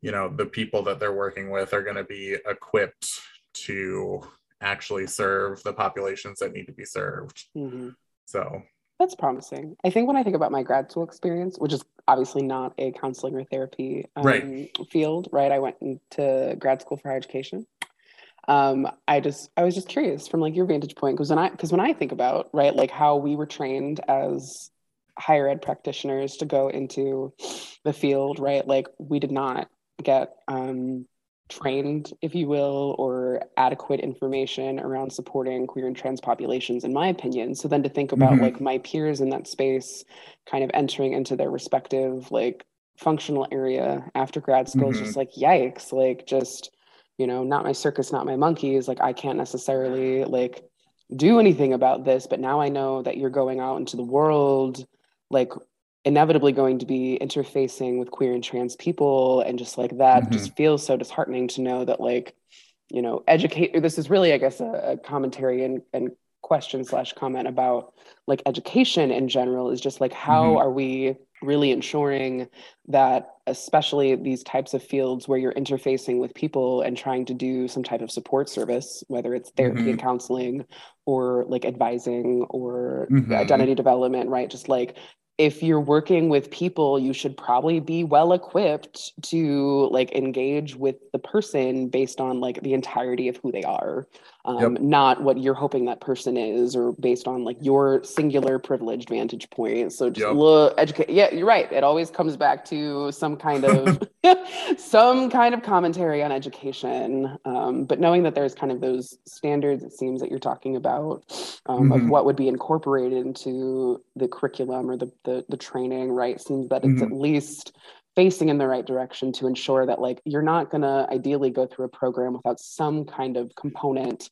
you know the people that they're working with are going to be equipped to actually serve the populations that need to be served Mhm. so That's promising. I think when I think about my grad school experience, which is obviously not a counseling or therapy um, Right. field, right? I went into grad school for higher education. Um, I just, I was just curious from like your vantage point, because when I, because when I think about right, like how we were trained as higher ed practitioners to go into the field, right? Like we did not get um, trained, if you will, or adequate information around supporting queer and trans populations, in my opinion. So then to think about Mhm. like my peers in that space kind of entering into their respective like functional area after grad school is just like yikes, like just, you know, not my circus, not my monkeys. Like I can't necessarily like do anything about this, but now I know that you're going out into the world, like inevitably going to be interfacing with queer and trans people and just like that Mhm. just feels so disheartening to know that like you know educate this is really i guess a, a commentary and, and question slash comment about like education in general is just like how Mhm. are we really ensuring that especially these types of fields where you're interfacing with people and trying to do some type of support service whether it's therapy and counseling or like advising or Mhm. identity development right just like if you're working with people you should probably be well equipped to like engage with the person based on like the entirety of who they are um, Yep. not what you're hoping that person is or based on like your singular privileged vantage point. So just Yep. look, educate. Yeah, you're right. It always comes back to some kind of *laughs* some kind of commentary on education. Um, but knowing that there's kind of those standards, it seems that you're talking about um, of Mhm. what would be incorporated into the curriculum or the the, the training, right? Seems that it's Mhm. at least facing in the right direction to ensure that like you're not going to ideally go through a program without some kind of component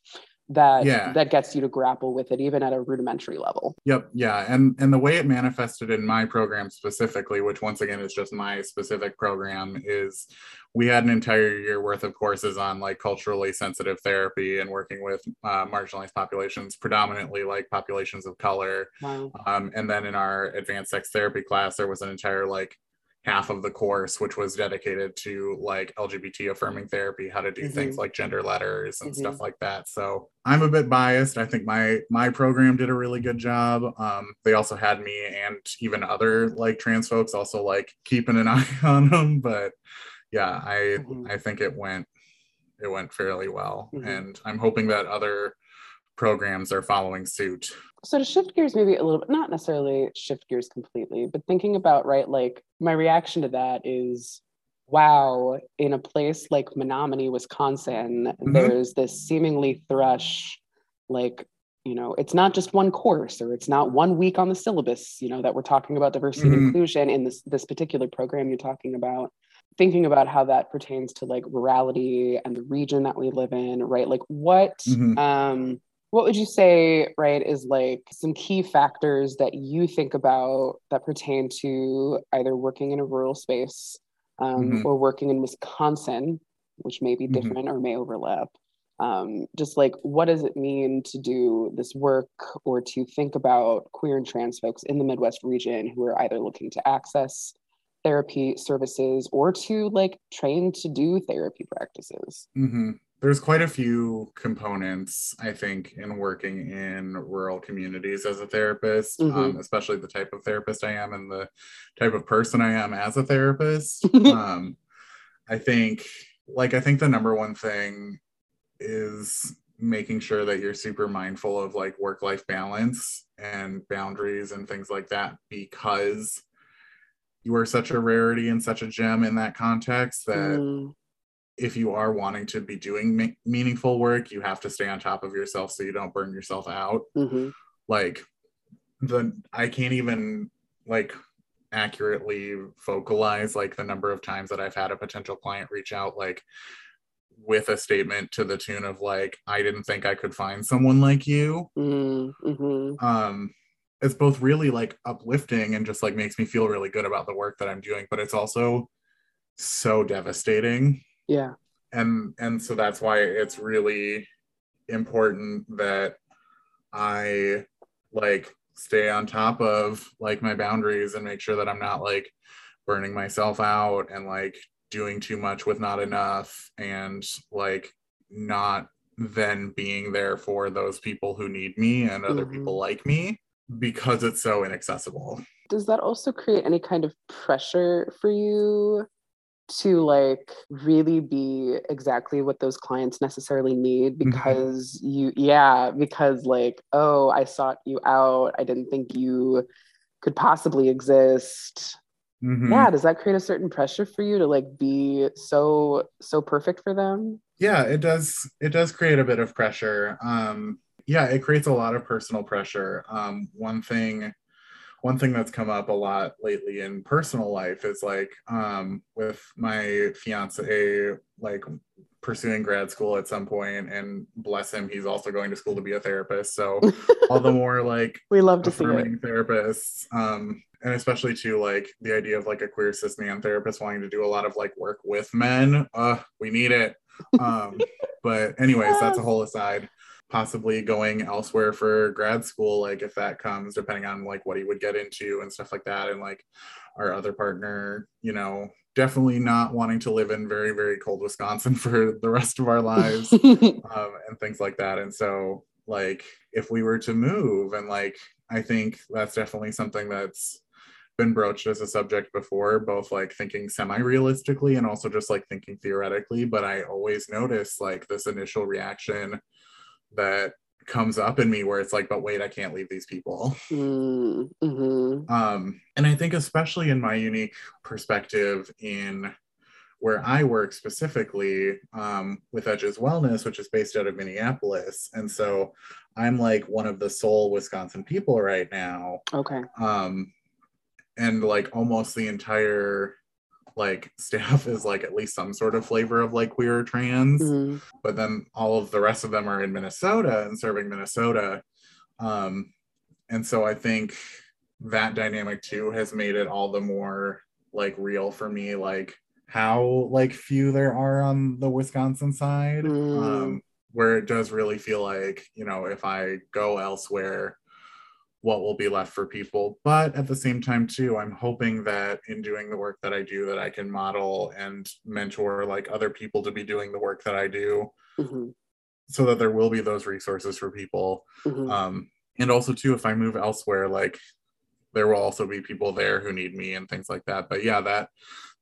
that Yeah. that gets you to grapple with it even at a rudimentary level Yep, yeah, and and the way it manifested in my program specifically, which once again is just my specific program, is we had an entire year worth of courses on like culturally sensitive therapy and working with uh, marginalized populations, predominantly like populations of color. wow Um, and then in our advanced sex therapy class, there was an entire like half of the course which was dedicated to like LGBT affirming therapy, how to do things Mhm. like gender letters and Mhm. stuff like that. So I'm a bit biased. I think my my program did a really good job. Um, they also had me and even other like trans folks also like keeping an *laughs* eye on them. But yeah, I Mhm. I think it went it went fairly well, Mhm. and I'm hoping that other programs are following suit. so to shift gears maybe a little bit not necessarily shift gears completely but thinking about right like my reaction to that is wow in a place like Menomonie wisconsin Mhm. there's this seemingly thrush like you know it's not just one course or it's not one week on the syllabus you know that we're talking about diversity Mhm. and inclusion in this this particular program you're talking about thinking about how that pertains to like rurality and the region that we live in right like what Mhm. um what would you say right is like some key factors that you think about that pertain to either working in a rural space um, Mhm. or working in wisconsin which may be Mhm. different or may overlap um, just like what does it mean to do this work or to think about queer and trans folks in the midwest region who are either looking to access therapy services or to like train to do therapy practices hmm There's quite a few components, I think, in working in rural communities as a therapist, Mhm. um, especially the type of therapist I am and the type of person I am as a therapist. *laughs* um, I think, like, I think the number one thing is making sure that you're super mindful of like work life balance and boundaries and things like that because you are such a rarity and such a gem in that context that Mm, if you are wanting to be doing me- meaningful work, you have to stay on top of yourself so you don't burn yourself out. mhm. Like the I can't even like accurately vocalize like the number of times that I've had a potential client reach out like with a statement to the tune of like I didn't think I could find someone like you. Mm, mhm. Um it's both really like uplifting and just like makes me feel really good about the work that I'm doing, but it's also so devastating Yeah. and and so that's why it's really important that i like stay on top of like my boundaries and make sure that i'm not like burning myself out and like doing too much with not enough and like not then being there for those people who need me and other Mhm. people like me because it's so inaccessible Does that also create any kind of pressure for you to like really be exactly what those clients necessarily need Mhm. because you yeah, because like, oh, I sought you out. I didn't think you could possibly exist. Mhm. Yeah, does that create a certain pressure for you to like be so so perfect for them? yeah it does it does create a bit of pressure um yeah it creates a lot of personal pressure um one thing one thing that's come up a lot lately in personal life is like um with my fiance like pursuing grad school at some point and bless him he's also going to school to be a therapist. So *laughs* all the more like We love to see it. therapists um and especially too like the idea of like a queer cis man therapist wanting to do a lot of like work with men. Uh we need it. Um *laughs* but anyways that's a whole aside possibly going elsewhere for grad school like if that comes depending on like what he would get into and stuff like that and like our other partner you know definitely not wanting to live in very very cold wisconsin *laughs* for the rest of our lives *laughs* um, and things like that. And so, like, if we were to move, and like, I think that's definitely something that's been broached as a subject before, both like thinking semi realistically and also just like thinking theoretically. But I always notice like this initial reaction that comes up in me where it's like but wait i can't leave these people Mm, mhm. um and i think especially in my unique perspective in where i work specifically um with edges wellness which is based out of minneapolis and so i'm like one of the sole wisconsin people right now Okay. um and like almost the entire like *laughs* staff is like at least some sort of flavor of like queer or trans Mhm. but then all of the rest of them are in minnesota and serving minnesota um and so i think that dynamic too has made it all the more like real for me like how like few there are on the wisconsin side Mm. um where it does really feel like you know if i go elsewhere what will be left for people but at the same time too i'm hoping that in doing the work that i do that i can model and mentor like other people to be doing the work that i do Mhm. so that there will be those resources for people Mhm. um and also too if i move elsewhere like there will also be people there who need me and things like that but yeah that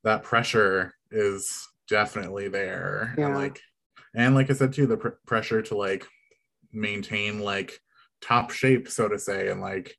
that pressure is definitely there Yeah. and like and like i said too the pr- pressure to like maintain like top shape so to say and like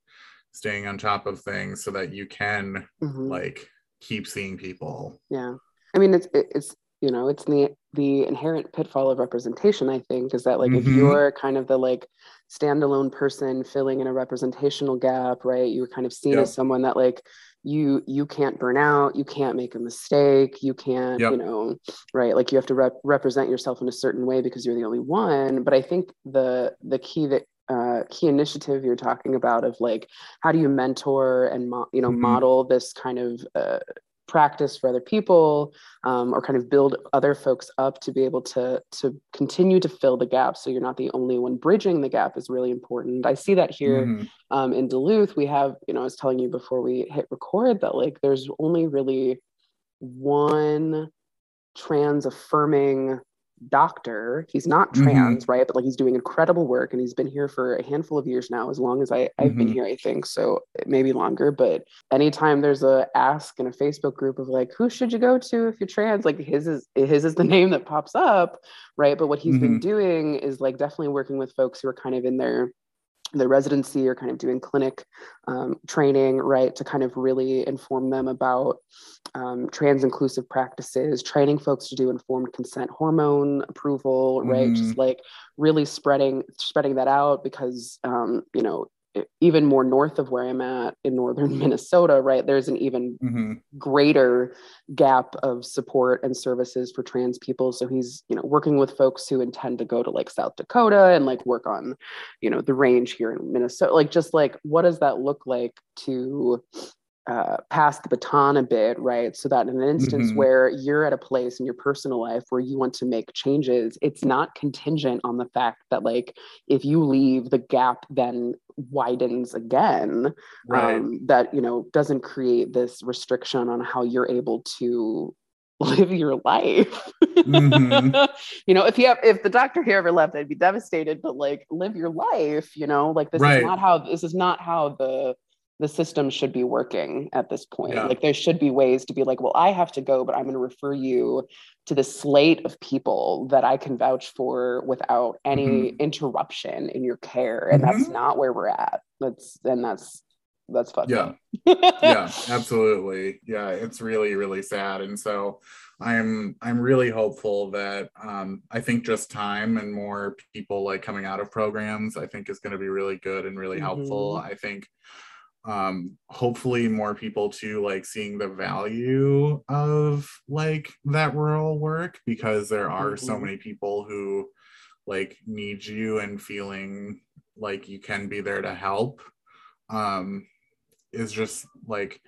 staying on top of things so that you can Mhm. like keep seeing people Yeah. I mean, it's it's you know it's the the inherent pitfall of representation. I think is that like if Mhm. you're kind of the like standalone person filling in a representational gap, right? You're kind of seen Yep. as someone that like you you can't burn out, you can't make a mistake, you can't Yep. you know right like you have to rep- represent yourself in a certain way because you're the only one. But I think the the key that uh, key initiative you're talking about of like how do you mentor and mo- you know Mhm. model this kind of uh, practice for other people um, or kind of build other folks up to be able to to continue to fill the gap so you're not the only one bridging the gap is really important i see that here Mhm. um, in duluth we have you know i was telling you before we hit record that like there's only really one trans affirming doctor. He's not Mhm. trans right? But like he's doing incredible work and he's been here for a handful of years now as long as I, i've been Mhm. here i think so maybe longer. But anytime there's a ask in a facebook group of like who should you go to if you're trans? Like his is his is the *laughs* name that pops up right? But what he's been doing is like definitely working with folks who are kind of in their their residency or kind of doing clinic um, training right to kind of really inform them about um, trans inclusive practices training folks to do informed consent hormone approval right? Just like really spreading spreading that out because um, you know even more north of where i'm at in northern *laughs* minnesota right there's an even Mhm. greater gap of support and services for trans people so he's you know working with folks who intend to go to like south dakota and like work on you know the range here in minnesota like just like what does that look like to uh, pass the baton a bit, right? So that in an instance Mhm. where you're at a place in your personal life where you want to make changes, it's not contingent on the fact that, like, if you leave, the gap then widens again. right Um, that, you know, doesn't create this restriction on how you're able to *laughs* live your life. Mhm. *laughs* you know, if you have, if the doctor here ever left, I'd be devastated, but like live your life, you know, like this Right. is not how, this is not how the, the system should be working at this point. Yeah. Like there should be ways to be like, well, I have to go, but I'm going to refer you to the slate of people that I can vouch for without any Mhm. interruption in your care. And that's not where we're at. That's, and that's, that's fucked Yeah. yeah *laughs* absolutely yeah it's really really sad and so i'm i'm really hopeful that um i think just time and more people like coming out of programs i think is going to be really good and really helpful Mhm. i think um hopefully more people too like seeing the value of like that rural work because there are so Mhm. many people who like need you and feeling like you can be there to help um is just like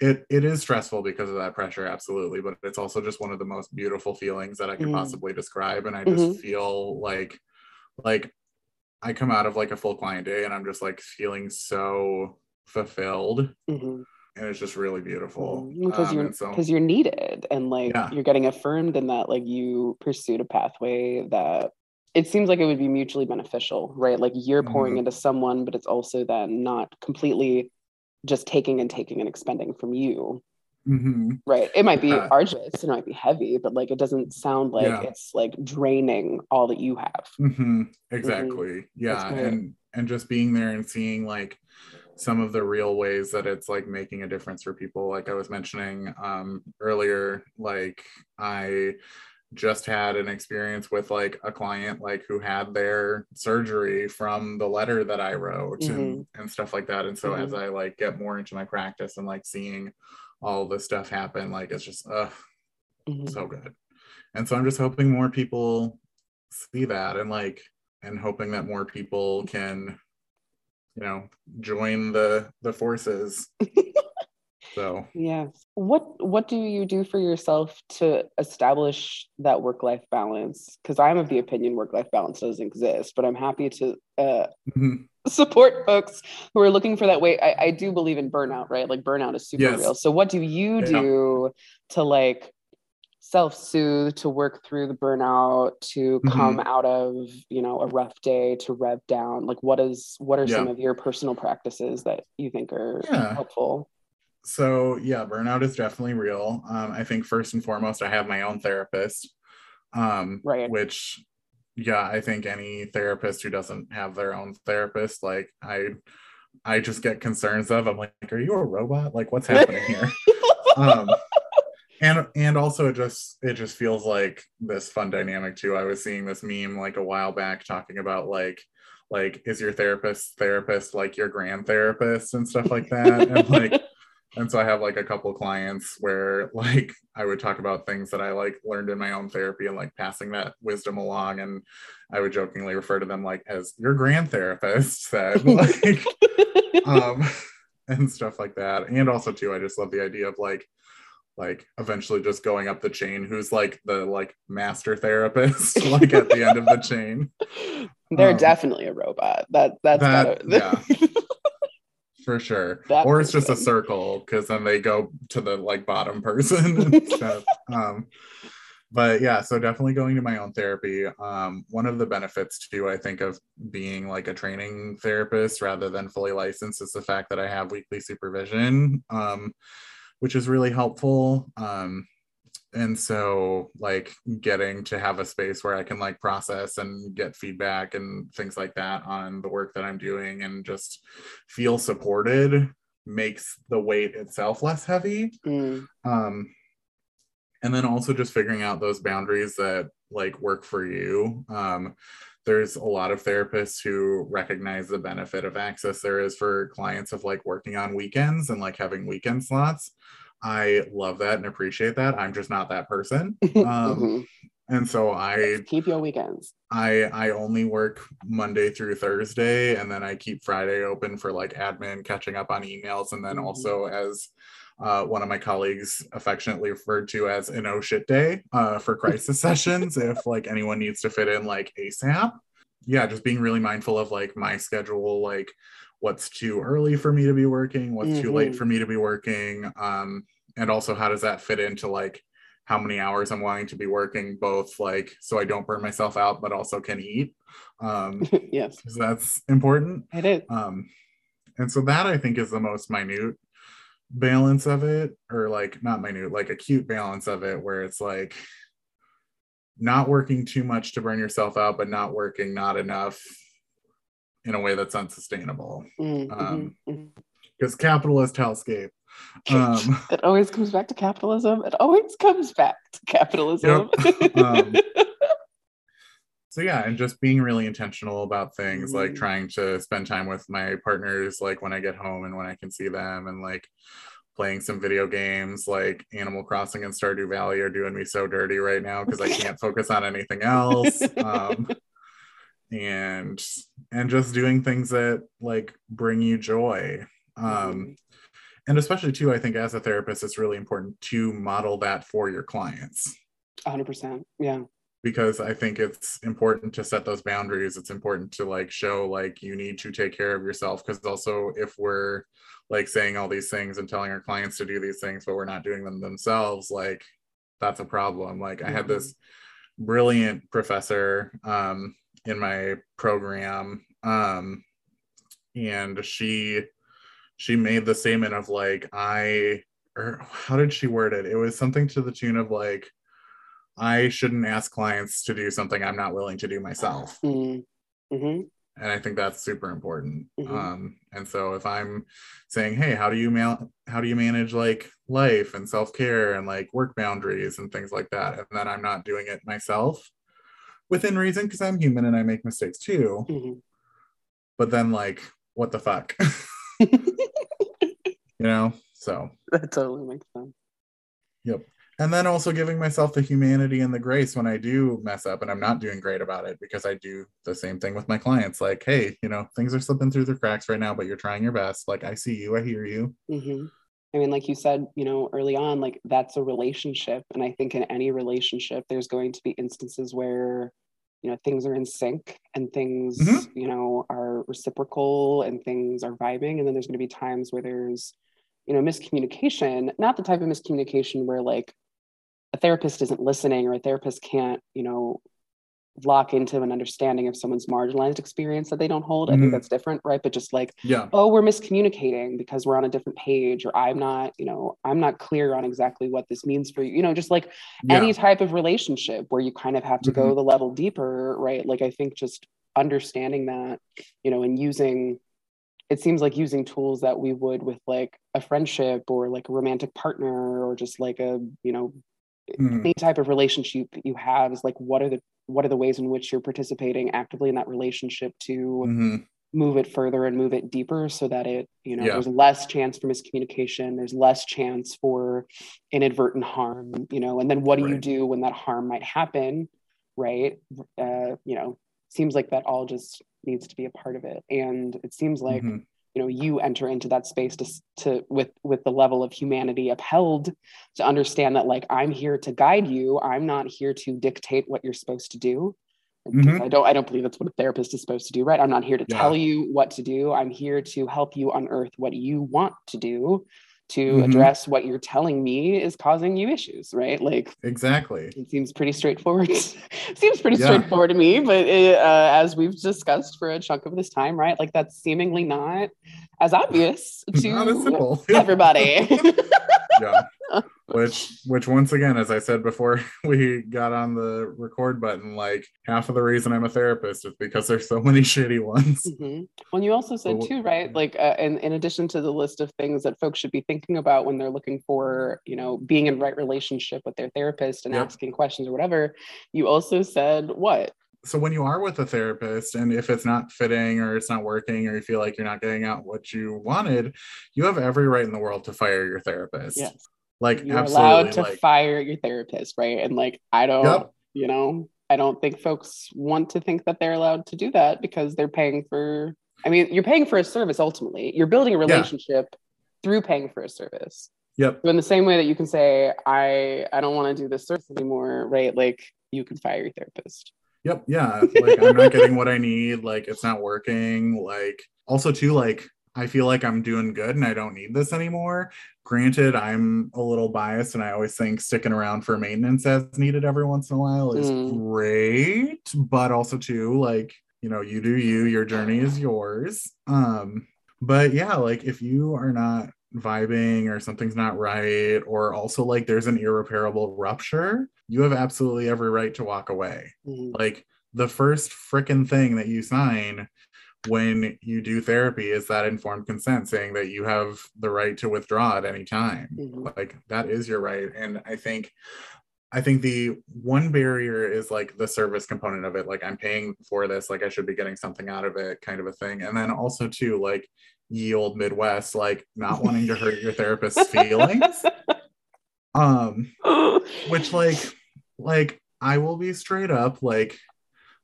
it it is stressful because of that pressure absolutely but it's also just one of the most beautiful feelings that i can Mm. possibly describe and i just Mhm. feel like like i come out of like a full client day and i'm just like feeling so fulfilled Mhm. and it's just really beautiful because Um, you're and so because you're needed and like Yeah. you're getting affirmed in that like you pursued a pathway that it seems like it would be mutually beneficial right like you're pouring Mhm. into someone but it's also then not completely just taking and taking and expending from you Mhm. Right. It might be Uh, arduous, it might be heavy, but like it doesn't sound like Yeah. it's like draining all that you have. hmm Exactly. Yeah. And and just being there and seeing like some of the real ways that it's like making a difference for people. Like I was mentioning um earlier, like I just had an experience with like a client like who had their surgery from the letter that I wrote and, and stuff like that. And so as I like get more into my practice and like seeing all this stuff happen, like it's just uh Mhm. so good. And so I'm just hoping more people see that and like and hoping that more people can you know join the the forces. *laughs* so Yes. What what do you do for yourself to establish that work life balance? Because I'm of the opinion work life balance doesn't exist, but I'm happy to uh, mhm, support folks who are looking for that way. I, I do believe in burnout, right? Like burnout is super Yes. real. So what do you Yeah. do to like self-soothe, to work through the burnout, to come Mm-hmm. out of, you know, a rough day, to rev down? Like what is what are some of your personal practices that you think are Yeah. helpful? so yeah, burnout is definitely real. Um, I think first and foremost, I have my own therapist. Um, Right. which yeah, I think any therapist who doesn't have their own therapist, like I I just get concerns of. I'm like, are you a robot? Like what's *laughs* happening here? um and and also it just it just feels like this fun dynamic too. I was seeing this meme like a while back talking about like like is your therapist therapist like your grand therapist and stuff like that? And *laughs* like and so i have like a couple clients where like i would talk about things that i like learned in my own therapy and like passing that wisdom along. And i would jokingly refer to them like as your grand therapist said *laughs* like *laughs* um and stuff like that. And also too i just love the idea of like like eventually just going up the chain who's like the like master therapist *laughs* like at the end of the chain. *laughs* They're Um, definitely a robot. That that's that- gotta, *laughs* for sure. That or it's just a circle because then they go to the like bottom person and stuff. Um but yeah so definitely going to my own therapy. Um one of the benefits too i think of being like a training therapist rather than fully licensed is the fact that i have weekly supervision. Um which is really helpful. Um and so like getting to have a space where i can like process and get feedback and things like that on the work that i'm doing and just feel supported makes the weight itself less heavy. Mm, um and then also just figuring out those boundaries that like work for you. Um there's a lot of therapists who recognize the benefit of access there is for clients of like working on weekends and like having weekend slots i love that and appreciate that i'm just not that person *laughs* um mhm. and so i Keep your weekends. I I only work Monday through Thursday, and then I keep Friday open for like admin, catching up on emails, and then Mhm. also as uh, one of my colleagues affectionately referred to as an oh shit day uh, for crisis *laughs* sessions, if like anyone needs to fit in like ASAP. Yeah, just being really mindful of like my schedule, like what's too early for me to be working, what's too late Mhm. for me to be working, um, and also how does that fit into like how many hours I'm wanting to be working, both like so I don't burn myself out, but also can eat. Um, *laughs* yes, because that's important. it is. Um, and so that I think is the most minute balance of it, or like not minute, like acute balance of it, where it's like not working too much to burn yourself out, but not working not enough in a way that's unsustainable. Mm, mhm, um, mhm. Because capitalist hellscape. *laughs* Um, It always comes back to capitalism. It always comes back to capitalism. Um, *laughs* so yeah and just being really intentional about things like Mhm. trying to spend time with my partners like when i get home and when i can see them and like playing some video games like animal crossing and stardew valley are doing me so dirty right now because i *laughs* can't focus on anything else um, and and just doing things that like bring you joy um, and especially too i think as a therapist it's really important to model that for your clients 100%. Yeah. Because I think it's important to set those boundaries. It's important to like show like you need to take care of yourself because also if we're like saying all these things and telling our clients to do these things but we're not doing them themselves, like that's a problem. Like I had this brilliant professor um in my program um and she she made the statement of like I or how did she word it? It was something to the tune of like, I shouldn't ask clients to do something I'm not willing to do myself. Mm. hmm And I think that's super important. Mhm. Um, and so if I'm saying, hey, how do you ma- how do you manage like life and self-care and like work boundaries and things like that? And then I'm not doing it myself within reason because I'm human and I make mistakes too. hmm But then like, what the fuck? *laughs* *laughs* you know? So That totally makes sense. Yep. And then also giving myself the humanity and the grace when I do mess up and I'm not doing great about it because I do the same thing with my clients. Like, hey, you know, things are slipping through the cracks right now, but you're trying your best. Like, I see you, I hear you. hmm I mean, like you said, you know, early on, like that's a relationship. And I think in any relationship, there's going to be instances where, you know, things are in sync and things, Mhm. you know, are reciprocal and things are vibing. And then there's going to be times where there's, you know, miscommunication, not the type of miscommunication where like a therapist isn't listening or a therapist can't, you know, lock into an understanding of someone's marginalized experience that they don't hold. I Mhm. think that's different, right? But just like, Yeah. oh we're miscommunicating because we're on a different page or i'm not you know i'm not clear on exactly what this means for you you know just like Yeah. any type of relationship where you kind of have to go the level deeper right like i think just understanding that you know and using it seems like using tools that we would with like a friendship or like a romantic partner or just like a you know Mhm. any type of relationship you have is like what are the what are the ways in which you're participating actively in that relationship to Mhm. move it further and move it deeper so that it you know Yeah. there's less chance for miscommunication there's less chance for inadvertent harm you know and then what do you do when that harm might happen right uh, you know seems like that all just needs to be a part of it and it seems like Mhm. You know you enter into that space to, to with with the level of humanity upheld to understand that like i'm here to guide you. I'm not here to dictate what you're supposed to do. Mhm. i don't i don't believe that's what a therapist is supposed to do right? I'm not here to Yeah. tell you what to do. I'm here to help you unearth what you want to do to Mhm. address what you're telling me is causing you issues right like Exactly. it seems pretty straightforward *laughs* seems pretty Yeah. straightforward to me but it, uh, as we've discussed for a chunk of this time right like that's seemingly not as obvious to *laughs* Not as simple. *laughs* everybody yeah. Which which once again, as I said before *laughs* we got on the record button, like half of the reason I'm a therapist is because there's so many *laughs* shitty ones. Mhm. Well, you also said too, right? Like, uh, in, in addition to the list of things that folks should be thinking about when they're looking for, you know, being in right relationship with their therapist and Yep. asking questions or whatever, you also said what? so when you are with a therapist and if it's not fitting or it's not working or you feel like you're not getting out what you wanted you have every right in the world to fire your therapist Yes. Like You're absolutely allowed to like fire your therapist, right? And like, I don't, Yep. you know, I don't think folks want to think that they're allowed to do that because they're paying for. I mean, you're paying for a service ultimately. You're building a relationship through paying for a service. yep So in the same way that you can say, I I don't want to do this service anymore, right? Like you can fire your therapist. yep yeah like i'm not getting what i need like it's not working like also too like i feel like i'm doing good and i don't need this anymore granted i'm a little biased and i always think sticking around for maintenance as needed every once in a while is Mm. great but also too like you know you do you your journey is yours um but yeah like if you are not vibing or something's not right or also like there's an irreparable rupture you have absolutely every right to walk away Mhm. like the first frickin' thing that you sign when you do therapy is that informed consent saying that you have the right to withdraw at any time. Mhm. like that is your right. And i think i think the one barrier is like the service component of it. Like i'm paying for this like i should be getting something out of it kind of a thing. And then also too like ye old midwest like not wanting to hurt your therapist's *laughs* feelings. Um *laughs* which like like i will be straight up like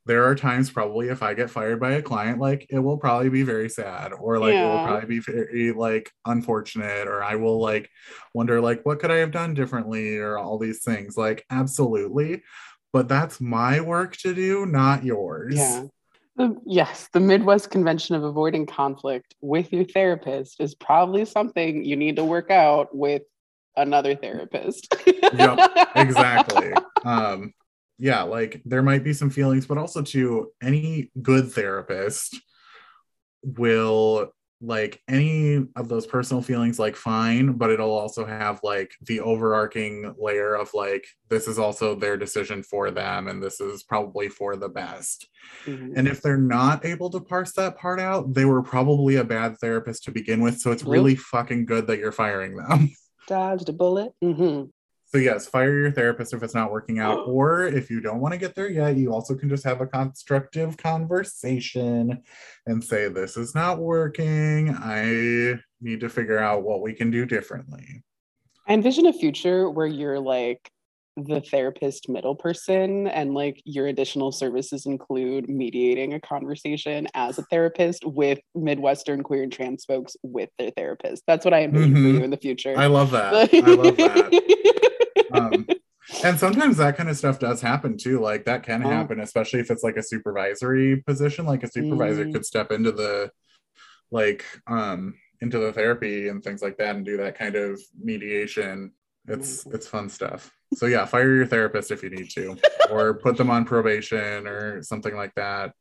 there are times probably if i get fired by a client like it will probably be very sad or like it will probably be very like unfortunate or i will like wonder like what could i have done differently or all these things like absolutely but that's my work to do not yours Yeah. The, yes, the Midwest Convention of Avoiding Conflict with your therapist is probably something you need to work out with another therapist. Yep, *laughs* exactly um yeah like there might be some feelings but also to any good therapist will like any of those personal feelings like fine but it'll also have like the overarching layer of like this is also their decision for them and this is probably for the best Mhm. and if they're not able to parse that part out they were probably a bad therapist to begin with so it's really fucking good that you're firing them *laughs* Dodged a bullet. hmm so yes fire your therapist if it's not working out *gasps* or if you don't want to get there yet you also can just have a constructive conversation and say this is not working. I need to figure out what we can do differently. I envision a future where you're like the therapist middle person and like your additional services include mediating a conversation as a therapist with midwestern queer and trans folks with their therapist that's what i envision for Mhm. you in the future i love that i love that *laughs* um, and sometimes that kind of stuff does happen too like that can Oh. happen especially if it's like a supervisory position like a supervisor Mm. could step into the like um into the therapy and things like that and do that kind of mediation it's Mhm. it's fun stuff so yeah fire your therapist if you need to or put them on probation or something like that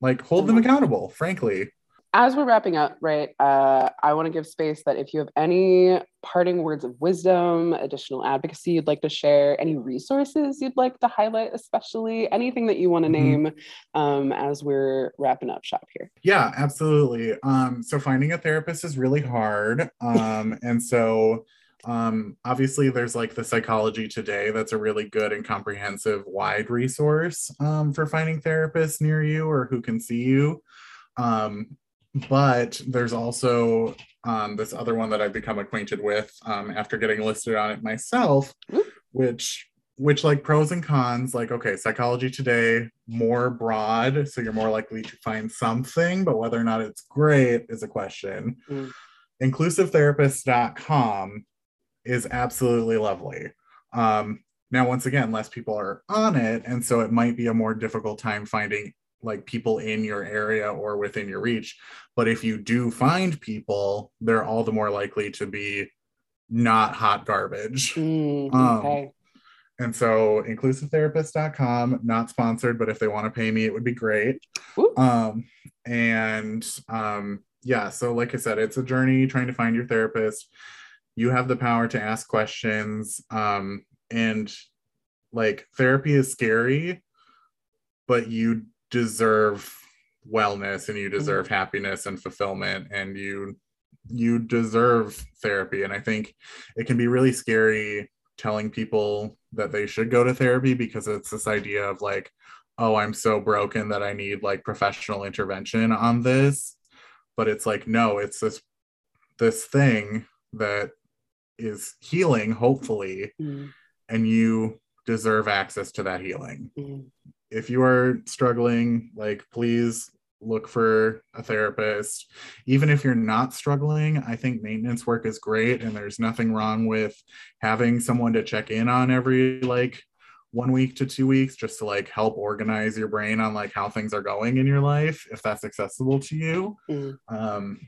like hold them Mhm. accountable frankly as we're wrapping up, right, uh, I want to give space that if you have any parting words of wisdom, additional advocacy you'd like to share, any resources you'd like to highlight, especially anything that you want to Mhm. name um, as we're wrapping up shop here. Yeah, absolutely. Um, so finding a therapist is really hard. Um, and so um, obviously there's like the psychology today that's a really good and comprehensive wide resource um, for finding therapists near you or who can see you. Um, but there's also um, this other one that I've become acquainted with um, after getting listed on it myself, which which like pros and cons like okay psychology today more broad so you're more likely to find something but whether or not it's great is a question Mm. inclusivetherapist.com is absolutely lovely um now once again less people are on it and so it might be a more difficult time finding like people in your area or within your reach but if you do find people they're all the more likely to be not hot garbage Mm, Um, okay. and so inclusivetherapist.com, not sponsored, but if they want to pay me, it would be great. Um, and um, yeah, so like I said, it's a journey trying to find your therapist. You have the power to ask questions. Um, and like therapy is scary, but you deserve wellness and you deserve happiness and fulfillment and you you deserve therapy and i think it can be really scary telling people that they should go to therapy because it's this idea of like oh i'm so broken that i need like professional intervention on this but it's like no it's this this thing that is healing hopefully Mm, and you deserve access to that healing. Mm, if you are struggling like please look for a therapist. Even if you're not struggling i think maintenance work is great and there's nothing wrong with having someone to check in on every like one week to two weeks just to like help organize your brain on like how things are going in your life if that's accessible to you. Mm. um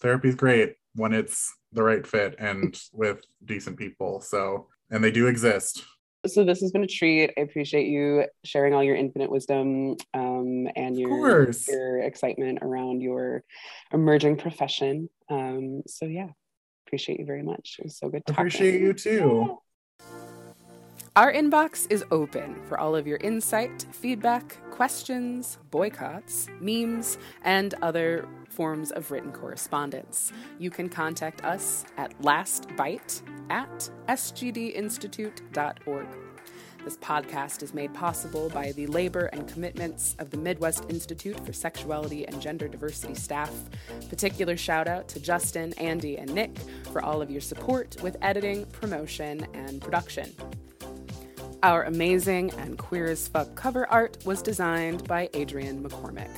therapy is great when it's the right fit and with decent people so and they do exist So this has been a treat. I appreciate you sharing all your infinite wisdom um, and your your excitement around your emerging profession. Um, so yeah, appreciate you very much. It was so good. Talking. appreciate you too Our inbox is open for all of your insight, feedback, questions, boycotts, memes, and other forms of written correspondence. You can contact us at lastbite at sgdinstitute.org. This podcast is made possible by the labor and commitments of the Midwest Institute for Sexuality and Gender Diversity staff. Particular shout out to Justin, Andy, and Nick for all of your support with editing, promotion, and production. Our amazing and queer as fuck cover art was designed by Adrian McCormick.